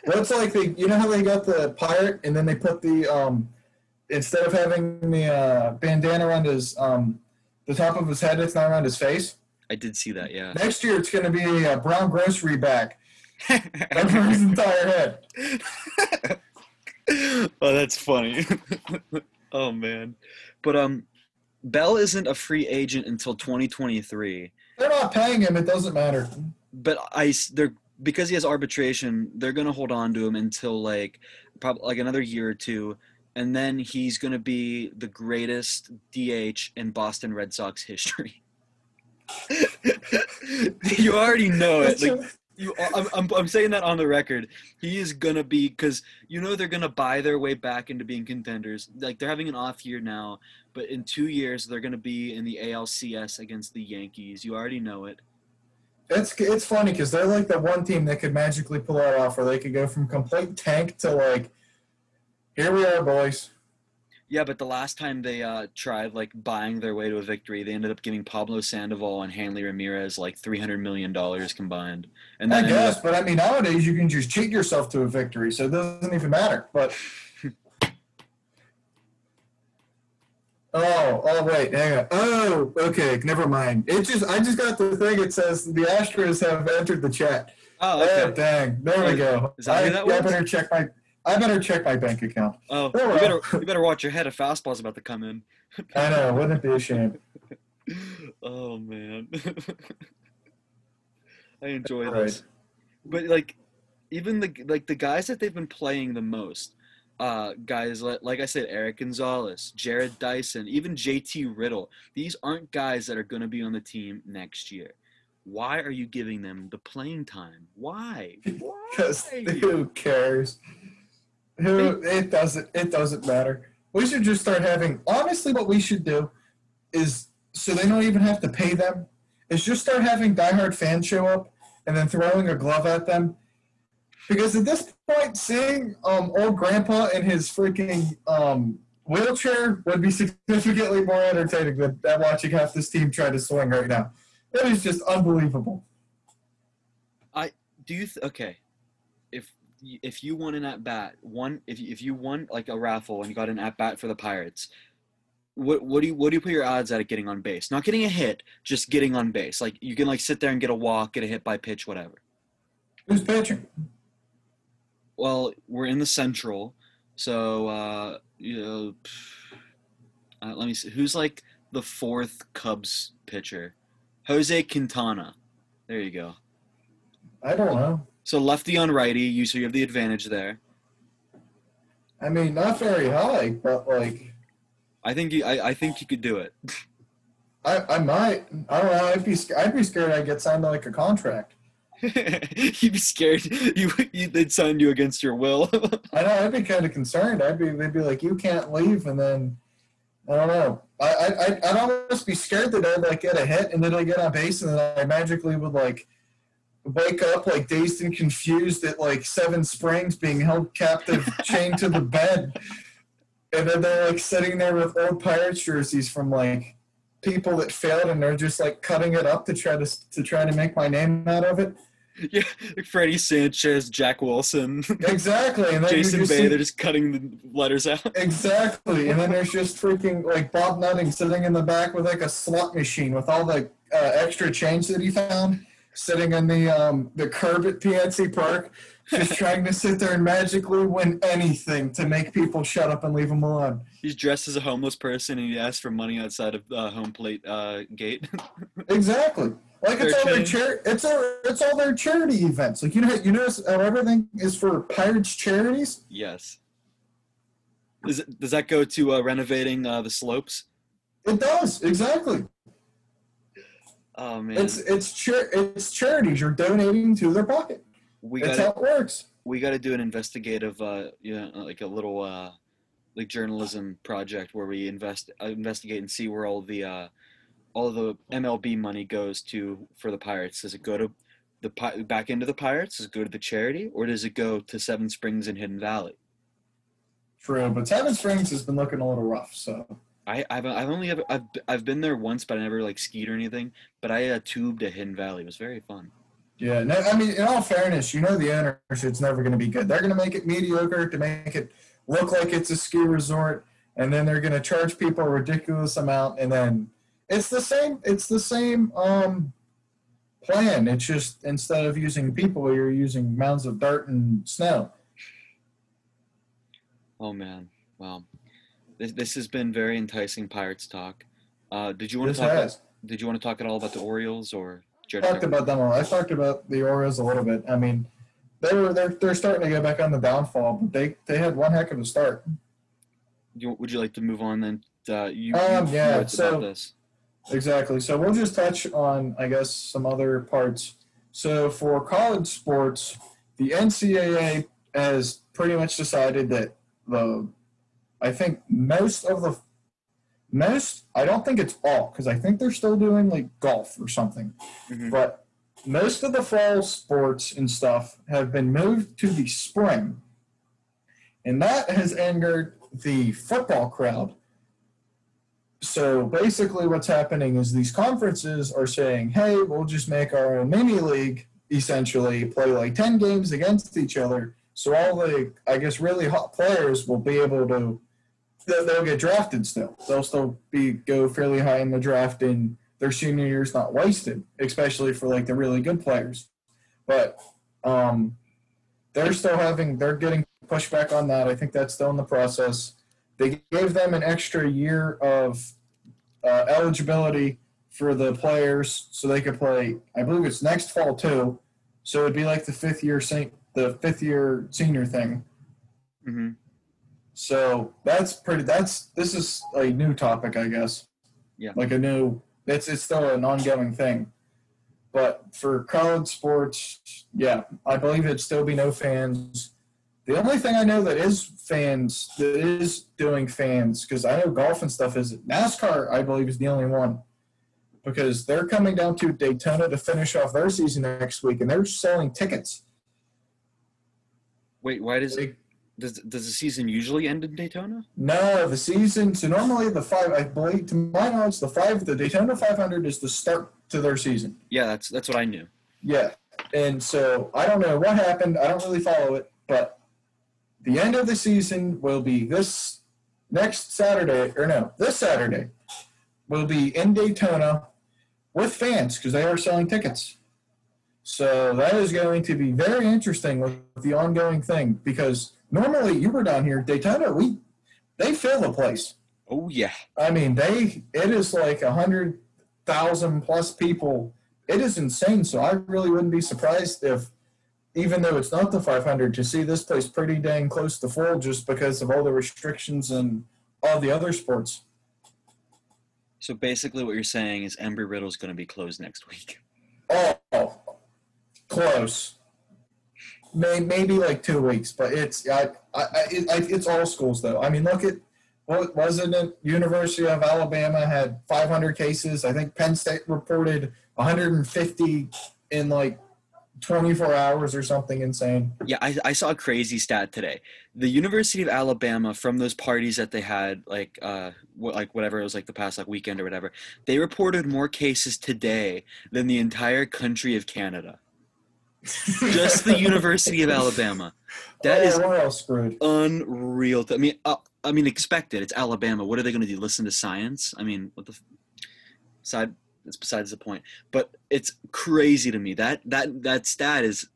Well, it's like they. You know how they got the pirate, and then they put the um, instead of having the uh, bandana around his um, the top of his head, it's not around his face. I did see that, yeah. Next year, it's going to be a brown grocery bag over his entire head. oh, that's funny. oh man, but um, Bell isn't a free agent until 2023. They're not paying him. It doesn't matter. But I, they're because he has arbitration. They're gonna hold on to him until like probably like another year or two, and then he's gonna be the greatest DH in Boston Red Sox history. you already know it. Like you, I'm, I'm, I'm saying that on the record. He is gonna be because you know they're gonna buy their way back into being contenders. Like they're having an off year now, but in two years they're gonna be in the ALCS against the Yankees. You already know it. It's it's funny because they're like the one team that could magically pull that off, where they could go from complete tank to like, here we are, boys. Yeah, but the last time they uh, tried like buying their way to a victory, they ended up giving Pablo Sandoval and Hanley Ramirez like three hundred million dollars combined. And I guess, up- but I mean, nowadays you can just cheat yourself to a victory, so it doesn't even matter. But oh, oh wait, hang on. Oh, okay, never mind. It just I just got the thing. It says the Astros have entered the chat. oh, Oh, dang, there we go. Is that I, who that I better check my. I better check my bank account. Oh, you better you better watch your head. A fastball's about to come in. I know, wouldn't it be a shame? oh man, I enjoy Right. this. But like, even the like the guys that they've been playing the most, uh, guys like, like I said, Erik Gonzalez, Jarrod Dyson, even JT Riddle. These aren't guys that are going to be on the team next year. Why are you giving them the playing time? Why? Because Why? who cares? Who it doesn't it doesn't matter. We should just start having honestly what we should do is so they don't even have to pay them, is just start having diehard fans show up and then throwing a glove at them. Because at this point, seeing um, old grandpa in his freaking um, wheelchair would be significantly more entertaining than, than watching half this team try to swing right now. It is just unbelievable. I do you th- okay? If you won an at bat, one if you- if you won like a raffle and you got an at bat for the Pirates, what what do you what do you put your odds at getting on base? Not getting a hit, just getting on base. Like you can like sit there and get a walk, get a hit by pitch, whatever. Who's pitching? Well, we're in the Central, so uh, you know. Uh, let me see. Who's like the fourth Cubs pitcher? Jose Quintana. There you go. I don't know. So lefty on righty, you so you have the advantage there. I mean, not very high, but like I think you. I, I think you could do it. I, I might. I don't know. I'd be I'd be scared I'd get signed to like a contract. You'd be scared. You, you they'd sign you against your will. I know. I'd be kind of concerned. I'd be. They'd be like, you can't leave, and then I don't know. I I I'd, I'd almost be scared that I'd like get a hit and then I get on base and then I magically would like wake up like dazed and confused at like Seven Springs, being held captive, chained to the bed, and then they're like sitting there with old Pirates jerseys from like people that failed, and they're just like cutting it up to try to to try to make my name out of it. yeah, like Freddie Sanchez, Jack Wilson, Exactly, and then Jason Bay. see- They're just cutting the letters out. Exactly, and then there's just freaking like Bob Nutting sitting in the back with like a slot machine with all the uh, extra change that he found, sitting in the um, the curb at PNC Park, just trying to sit there and magically win anything to make people shut up and leave him alone. He's dressed as a homeless person and he asks for money outside of uh, home plate uh, gate. Exactly, like it's all their change. char- it's all it's all their charity events. Like you know, you notice how everything is for Pirates charities. yes. Does it, does that go to uh, renovating uh, the slopes? It does exactly. Oh man, It's it's char- it's charities. You're donating to their pocket. we That's got how it works. we got to do an investigative, uh, you know, like a little uh, like journalism project where we invest uh, investigate and see where all the uh, all the MLB money goes to for the Pirates. Does it go to the Pi- back into the Pirates? Does it go to the charity, or does it go to Seven Springs and Hidden Valley? True, but Seven Springs has been looking a little rough. So I, I've, I've only ever I've, I've been there once, but I never like skied or anything. But I uh, tubed at Hidden Valley. It was very fun. yeah, no, I mean, in all fairness, you know the ownership's never going to be good. They're going to make it mediocre to make it look like it's a ski resort, and then they're going to charge people a ridiculous amount, and then it's the same. It's the same um, plan. It's just instead of using people, you're using mounds of dirt and snow. Oh man, wow. This this has been very enticing Pirates talk. Uh, did you want This to talk? has. Did you want to talk at all about the Orioles or Jared? talked about them. all. I talked about the Orioles a little bit. I mean, they were they're they're starting to get back on the downfall, but they they had one heck of a start. You, would you like to move on then? Uh, you, Um, you yeah, so- about this. Exactly. So we'll just touch on, I guess, some other parts. So for college sports, the NCAA has pretty much decided that the, I think most of the, most, I don't think it's all, because I think they're still doing like golf or something. Mhm. But most of the fall sports and stuff have been moved to the spring. And that has angered the football crowd so basically, what's happening is these conferences are saying, "Hey, we'll just make our own mini league. Essentially, play like ten games against each other. So all the, I guess, really hot players will be able to. They'll, they'll get drafted still. They'll still be go fairly high in the draft, and their senior year's not wasted, especially for like the really good players. But um, they're still having. They're getting pushback on that. I think that's still in the process. They gave them an extra year of uh, eligibility for the players, so they could play. I believe it's next fall too. So it'd be like the fifth year the fifth year senior thing. hmm So that's pretty. That's this is a new topic, I guess. Yeah. Like a new. It's it's still an ongoing thing. But for college sports, yeah, I believe it'd still be no fans. The only thing I know that is fans that is doing fans because I know golf and stuff is NASCAR. I believe is the only one because they're coming down to Daytona to finish off their season next week, and they're selling tickets. Wait, why does They- Does does the season usually end in Daytona? No, the season. So normally the five, I believe, to my knowledge, the five, the Daytona 500 is the start to their season. Yeah, that's that's what I knew. Yeah, and so I don't know what happened. I don't really follow it, but the end of the season will be this next Saturday, or no, this Saturday will be in Daytona with fans because they are selling tickets. So that is going to be very interesting with the ongoing thing because normally you were down here Daytona, we they fill the place. Oh yeah. I mean, they it is like a hundred thousand plus people. It is insane. So I really wouldn't be surprised if, even though it's not the 500, to see this place pretty dang close to full just because of all the restrictions and all the other sports. So basically, what you're saying is Embry Riddle's going to be closed next week. Oh, close. May, maybe like two weeks, but it's I, I, I, it, I, it's all schools though. I mean, look at what wasn't it? University of Alabama had 500 cases. I think Penn State reported 150 in like 24 hours or something insane. Yeah, I, I saw a crazy stat today. The University of Alabama, from those parties that they had, like uh, what, like whatever it was, like the past like weekend or whatever, they reported more cases today than the entire country of Canada. Just the University of Alabama. That oh, is screwed. unreal. I mean, uh, I mean, expect it. It's Alabama. What are they going to do? Listen to science? I mean, what the f- side? It's besides the point. But it's crazy to me that that that stat is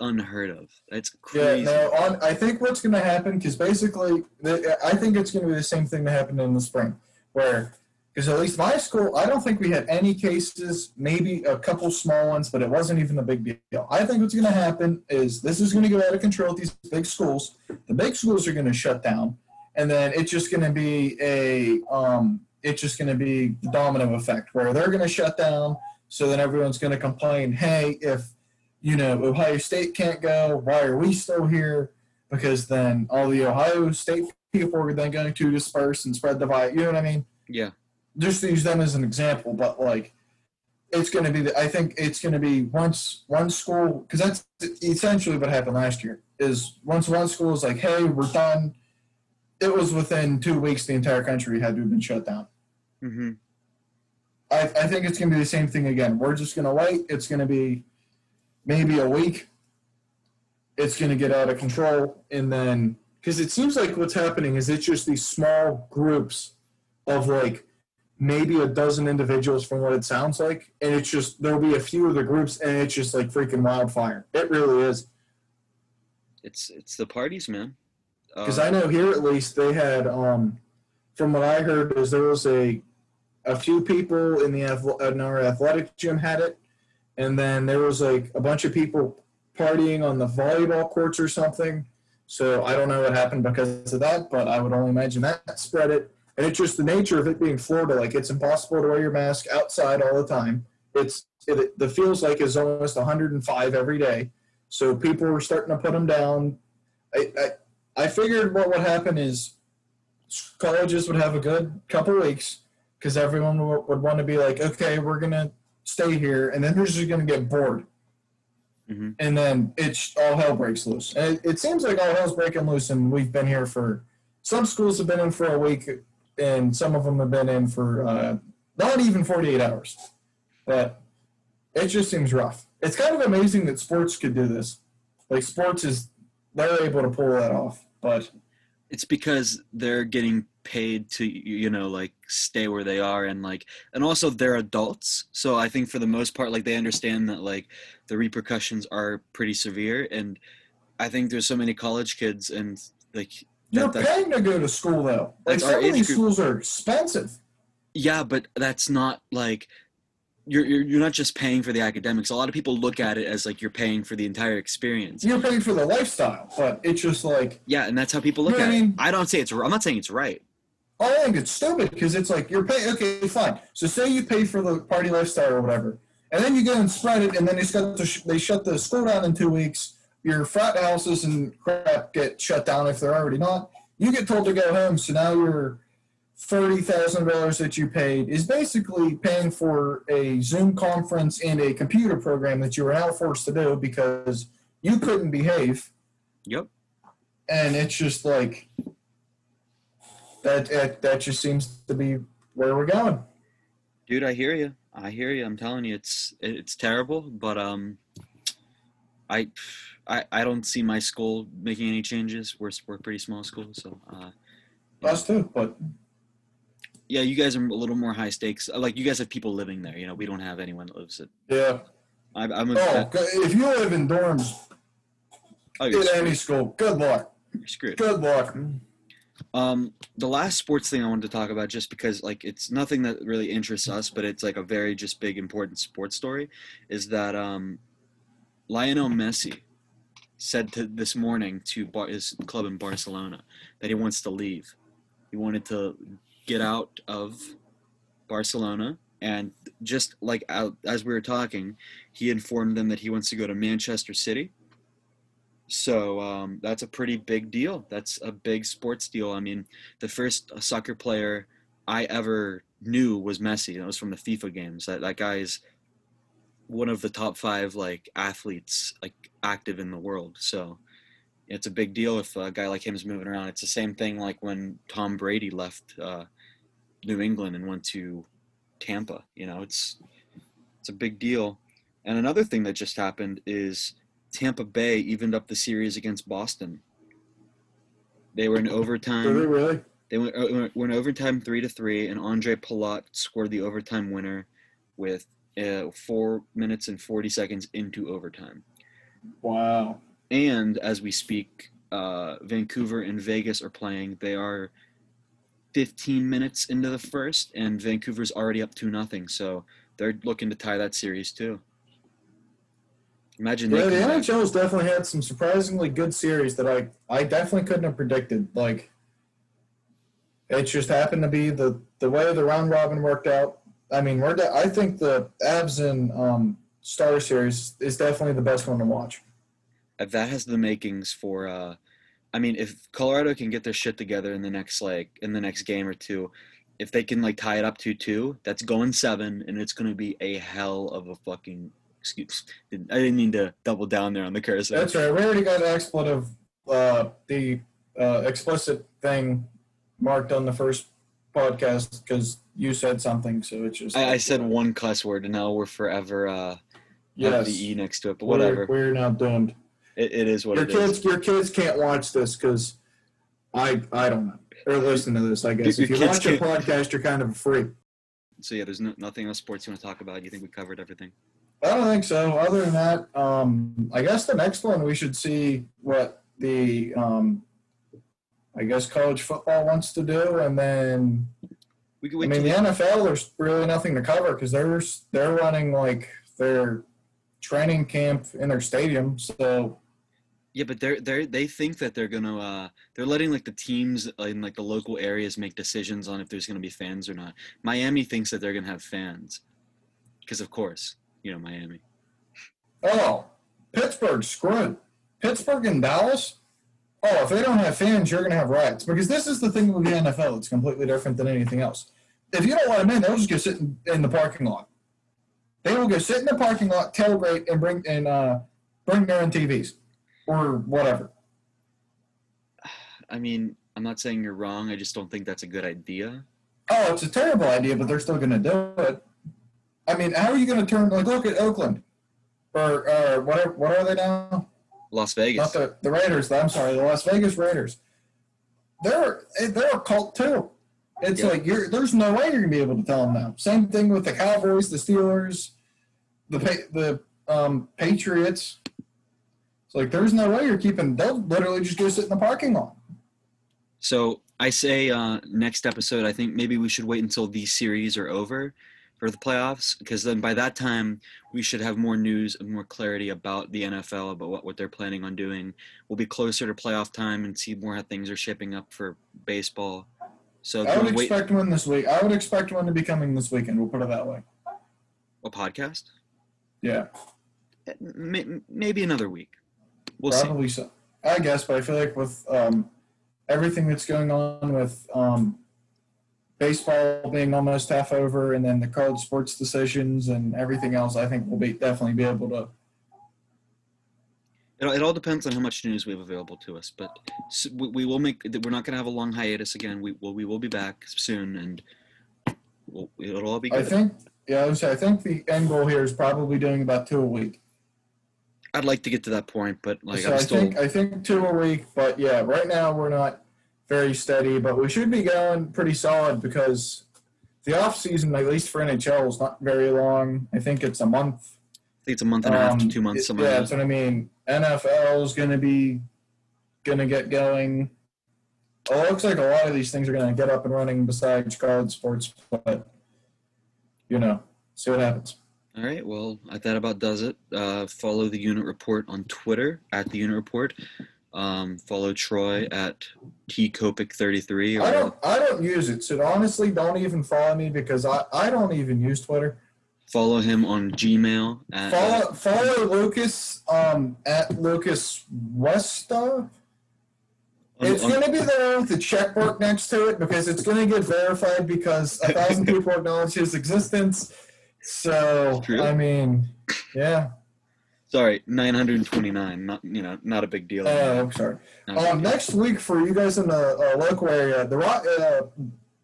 unheard of. That's crazy. Yeah, no, on, I think what's going to happen because basically, the, I think it's going to be the same thing that happened in the spring, where because at least my school, I don't think we had any cases, maybe a couple small ones, but it wasn't even a big deal. I think what's going to happen is this is going to go out of control at these big schools. The big schools are going to shut down, and then it's just going to be a um, it's just going to be the domino effect where they're going to shut down. So then everyone's going to complain, hey, if you know Ohio State can't go, why are we still here? Because then all the Ohio State people are then going to disperse and spread the virus. You know what I mean? yeah. Just to use them as an example, but like it's going to be. The, I think it's going to be once one school because that's essentially what happened last year. Is once one school is like, hey, we're done. It was within two weeks the entire country had to have been shut down. hmm I, I think it's going to be the same thing again. We're just going to wait. It's going to be maybe a week. It's going to get out of control. And then, because it seems like what's happening is it's just these small groups of like maybe a dozen individuals from what it sounds like. And it's just, there'll be a few of the groups and it's just like freaking wildfire. It really is. It's it's the parties, man. Because I know here at least they had, um, from what I heard, is there was a a few people in the in our athletic gym had it, and then there was like a bunch of people partying on the volleyball courts or something. So I don't know what happened because of that, but I would only imagine that spread it. And it's just the nature of it being Florida. Like it's impossible to wear your mask outside all the time. It's it, the feels like is almost 105 every day. So people were starting to put them down. I, I I figured what would happen is colleges would have a good couple weeks because everyone would, would want to be like, okay, we're gonna stay here, and then they're just gonna get bored, Mhm. and then it's all hell breaks loose. And it, it seems like all hell's breaking loose, and we've been here for some schools have been in for a week, and some of them have been in for uh, not even 48 hours, but it just seems rough. It's kind of amazing that sports could do this. Like sports is they're able to pull that off, but it's because they're getting paid to you know like stay where they are and like and also they're adults so i think for the most part like they understand that like the repercussions are pretty severe and i think there's so many college kids and like You're that- paying to go to school though. Like some of these group. schools are expensive. yeah but that's not like you're, you're you're not just paying for the academics a lot of people look at it as like you're paying for the entire experience You're paying for the lifestyle, but it's just like yeah and that's how people look You know at I it i don't say it's i'm not saying it's right oh, I think it's stupid because it's like you're paying. Okay, fine. So say you pay for the party lifestyle or whatever, and then you go and spread it, and then they shut the they shut the school down in two weeks. Your frat houses and crap get shut down if they're already not. You get told to go home, so now your thirty thousand dollars that you paid is basically paying for a Zoom conference and a computer program that you were now forced to do because you couldn't behave. yep and it's just like that. That, that just seems to be where we're going. Dude, I hear you. I hear you. I'm telling you, it's it's terrible, but um, I, I, I don't see my school making any changes. We're we're a pretty small school, so uh, Us too, but yeah, you guys are a little more high stakes. Like you guys have people living there. You know, we don't have anyone that lives it. yeah. I, I'm a, Oh, if you live in dorms oh, in any school, good luck. You're screwed. Good luck. Um, the last sports thing I wanted to talk about, just because like it's nothing that really interests us, but it's like a very just big important sports story, is that um, Lionel Messi said to this morning to Bar- his club in Barcelona that he wants to leave. He wanted to get out of Barcelona, and just like out, as we were talking, he informed them that he wants to go to Manchester City. So um, that's a pretty big deal. That's a big sports deal. I mean, the first soccer player I ever knew was Messi. and It was from the FIFA games. That that guy is one of the top five like athletes like active in the world. So it's a big deal if a guy like him is moving around. It's the same thing like when Tom Brady left uh, New England and went to Tampa. You know, it's it's a big deal. And another thing that just happened is Tampa Bay evened up the series against Boston. They were in overtime. Really, really? They went, uh, went overtime three to three, and Ondrej Palat scored the overtime winner with uh, four minutes and forty seconds into overtime. Wow. And as we speak, uh, Vancouver and Vegas are playing. They are 15 minutes into the first, and Vancouver's already up two nothing. So they're looking to tie that series too. Imagine they Yeah, the come back- NHL's definitely had some surprisingly good series that I, I definitely couldn't have predicted. Like, it just happened to be the, the way the round robin worked out. I mean, we're de- I think the Avs and um, Star Series is definitely the best one to watch. uh, that has the makings for uh I mean if Colorado can get their shit together in the next like in the next game or two, if they can like tie it up to two, that's going seven and it's gonna be a hell of a fucking excuse I didn't mean to double down there on the curse. That's right. We already got expletive, uh, the uh, explicit thing marked on the first podcast because you said something. So it's just. I, I said one cuss word and now we're forever uh have yes. the E next to it, but We're- whatever. We're, now doomed. It, it is what your it kids, is. your kids can't watch this because I, I don't know, or listen to this. I guess if you watch a podcast, you're kind of a freak. So yeah, there's no, nothing else sports you want to talk about. You think we covered everything? I don't think so. Other than that, um, I guess the next one we should see what the, um, I guess college football wants to do, and then We could I mean, the NFL, there's really nothing to cover because they're they're running like their training camp in their stadium. So Yeah, but they're they they think that they're gonna uh they're letting like the teams in like the local areas make decisions on if there's gonna be fans or not. Miami thinks that they're gonna have fans, because of course you know Miami. oh, Pittsburgh screwed. Pittsburgh and Dallas. Oh, if they don't have fans, you're going to have riots because this is the thing with the NFL. It's completely different than anything else. If you don't let them in, they'll just go sit in, in the parking lot. They will go sit in the parking lot, tailgate, and bring and uh, bring their own TVs or whatever. I mean, I'm not saying you're wrong. I just don't think that's a good idea. Oh, it's a terrible idea, but they're still going to do it. I mean, how are you going to turn like look at Oakland or uh, what? Are, what are they now? Las Not Vegas. the the Raiders. I'm sorry, the Las Vegas Raiders. They're they're a cult too. It's Yeah. like you're there's no way you're going to be able to tell them now. Same thing with the Cowboys, the Steelers, the the um, Patriots. It's like there's no way you're keeping. They'll literally just go sit in the parking lot. So I say uh, next episode. I think maybe we should wait until these series are over for the playoffs, because then by that time we should have more news and more clarity about the NFL, about what, what they're planning on doing. We'll be closer to playoff time and see more how things are shaping up for baseball. So I would wanna wait expect one this week. I would expect one to be coming this weekend. We'll put it that way. a podcast? Yeah, Maybe another week. We'll see. probably so. I guess, but I feel like with um, everything that's going on with um, baseball being almost half over, and then the college sports decisions and everything else, I think we'll be definitely be able to. It, it all depends on how much news we have available to us, but we, we will make. We're not going to have a long hiatus again. We will. We will be back soon, and we'll, it'll all be I good. think, yeah, I, would say, I think the end goal here is probably doing about two a week. I'd like to get to that point, but like so I'm I think I think two a week, but yeah, right now we're not very steady, but we should be going pretty solid because the off season, at least for NHL, is not very long. I think it's a month. I think it's a month and a half to Um, two months. it- yeah, like that's what I mean. NFL is going to be going to get going. It looks like a lot of these things are going to get up and running besides college sports, but you know, see what happens. All right. Well, I- that about does it. Uh, follow the Unit Report on Twitter at the Unit Report. Um, follow Troy at tcopic33. I don't I don't use it, so honestly, don't even follow me because I, I don't even use Twitter. Follow him on Gmail. At, Follow follow Lucas um at Lucas Westa. It's gonna be the one with the check mark next to it because it's gonna get verified because a thousand people acknowledge his existence. So I mean, yeah. sorry, 929. Not you know, not a big deal. Oh, I'm sorry. Um, next week for you guys in the uh, local area, the uh,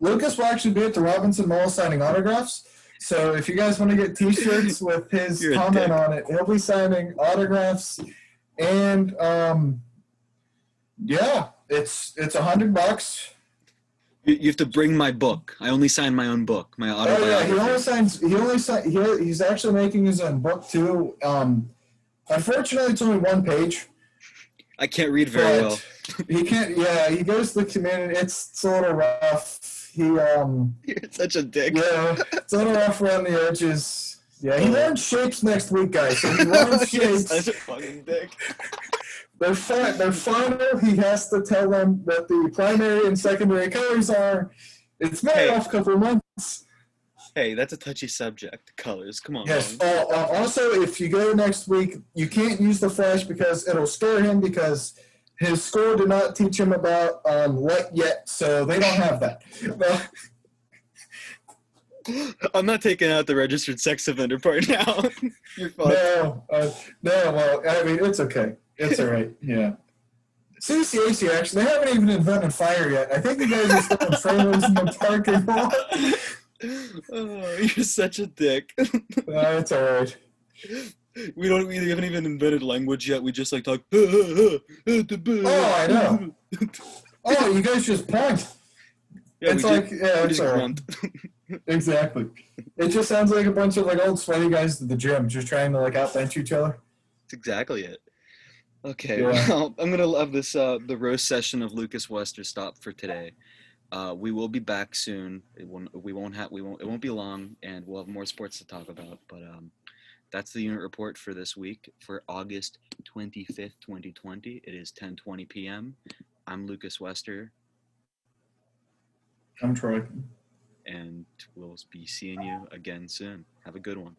Lucas will actually be at the Robinson Mall signing autographs. So if you guys want to get T-shirts with his You're comment on it, he'll be signing autographs, and um, yeah, it's it's a hundred bucks. You, you have to bring my book. I only sign my own book, my Oh yeah, autobiography. he only signs. He only sign, he, He's actually making his own book too. Um, unfortunately, it's only one page. I can't read very well. he can't. Yeah, he goes to the community. It's, it's a little rough. He um. You're such a dick. Yeah, it's a little rough around the edges. Yeah, he learns shapes next week, guys. So he learns shapes. such a fucking dick. They're fi- They're final. He has to tell them what the primary and secondary colors are. It's been Hey. a couple of months. Hey, that's a touchy subject. Colors. Come on. Yes. Uh, uh, also, if you go next week, you can't use the flash because it'll scare him because his school did not teach him about um, light yet, so they don't have that. I'm not taking out the registered sex offender part now. You're fucked. No, uh, no. Well, I mean, it's okay. It's all right. Yeah. CCAC actually, they haven't even invented fire yet. I think you guys are still in trailers in the parking lot. Oh, you're such a dick. Uh, it's all right. We don't. We haven't even invented language yet. We just like talk. Oh, Oh, I know. Oh, you guys just point. Yeah, it's like, just, yeah, it's just all right. Exactly. It just sounds like a bunch of like old sweaty guys at the gym just trying to like outbench each other. That's exactly it. Okay, Yeah. well, I'm gonna love this uh, the roast session of Lucas Wester stop for today. Uh, we will be back soon. It won't, we won't have we won't it won't be long, and we'll have more sports to talk about. But um, that's the unit report for this week for August 25th, 2020. It is 10:20 p.m. I'm Lucas Wester, I'm Troy. and we'll be seeing you again soon. Have a good one.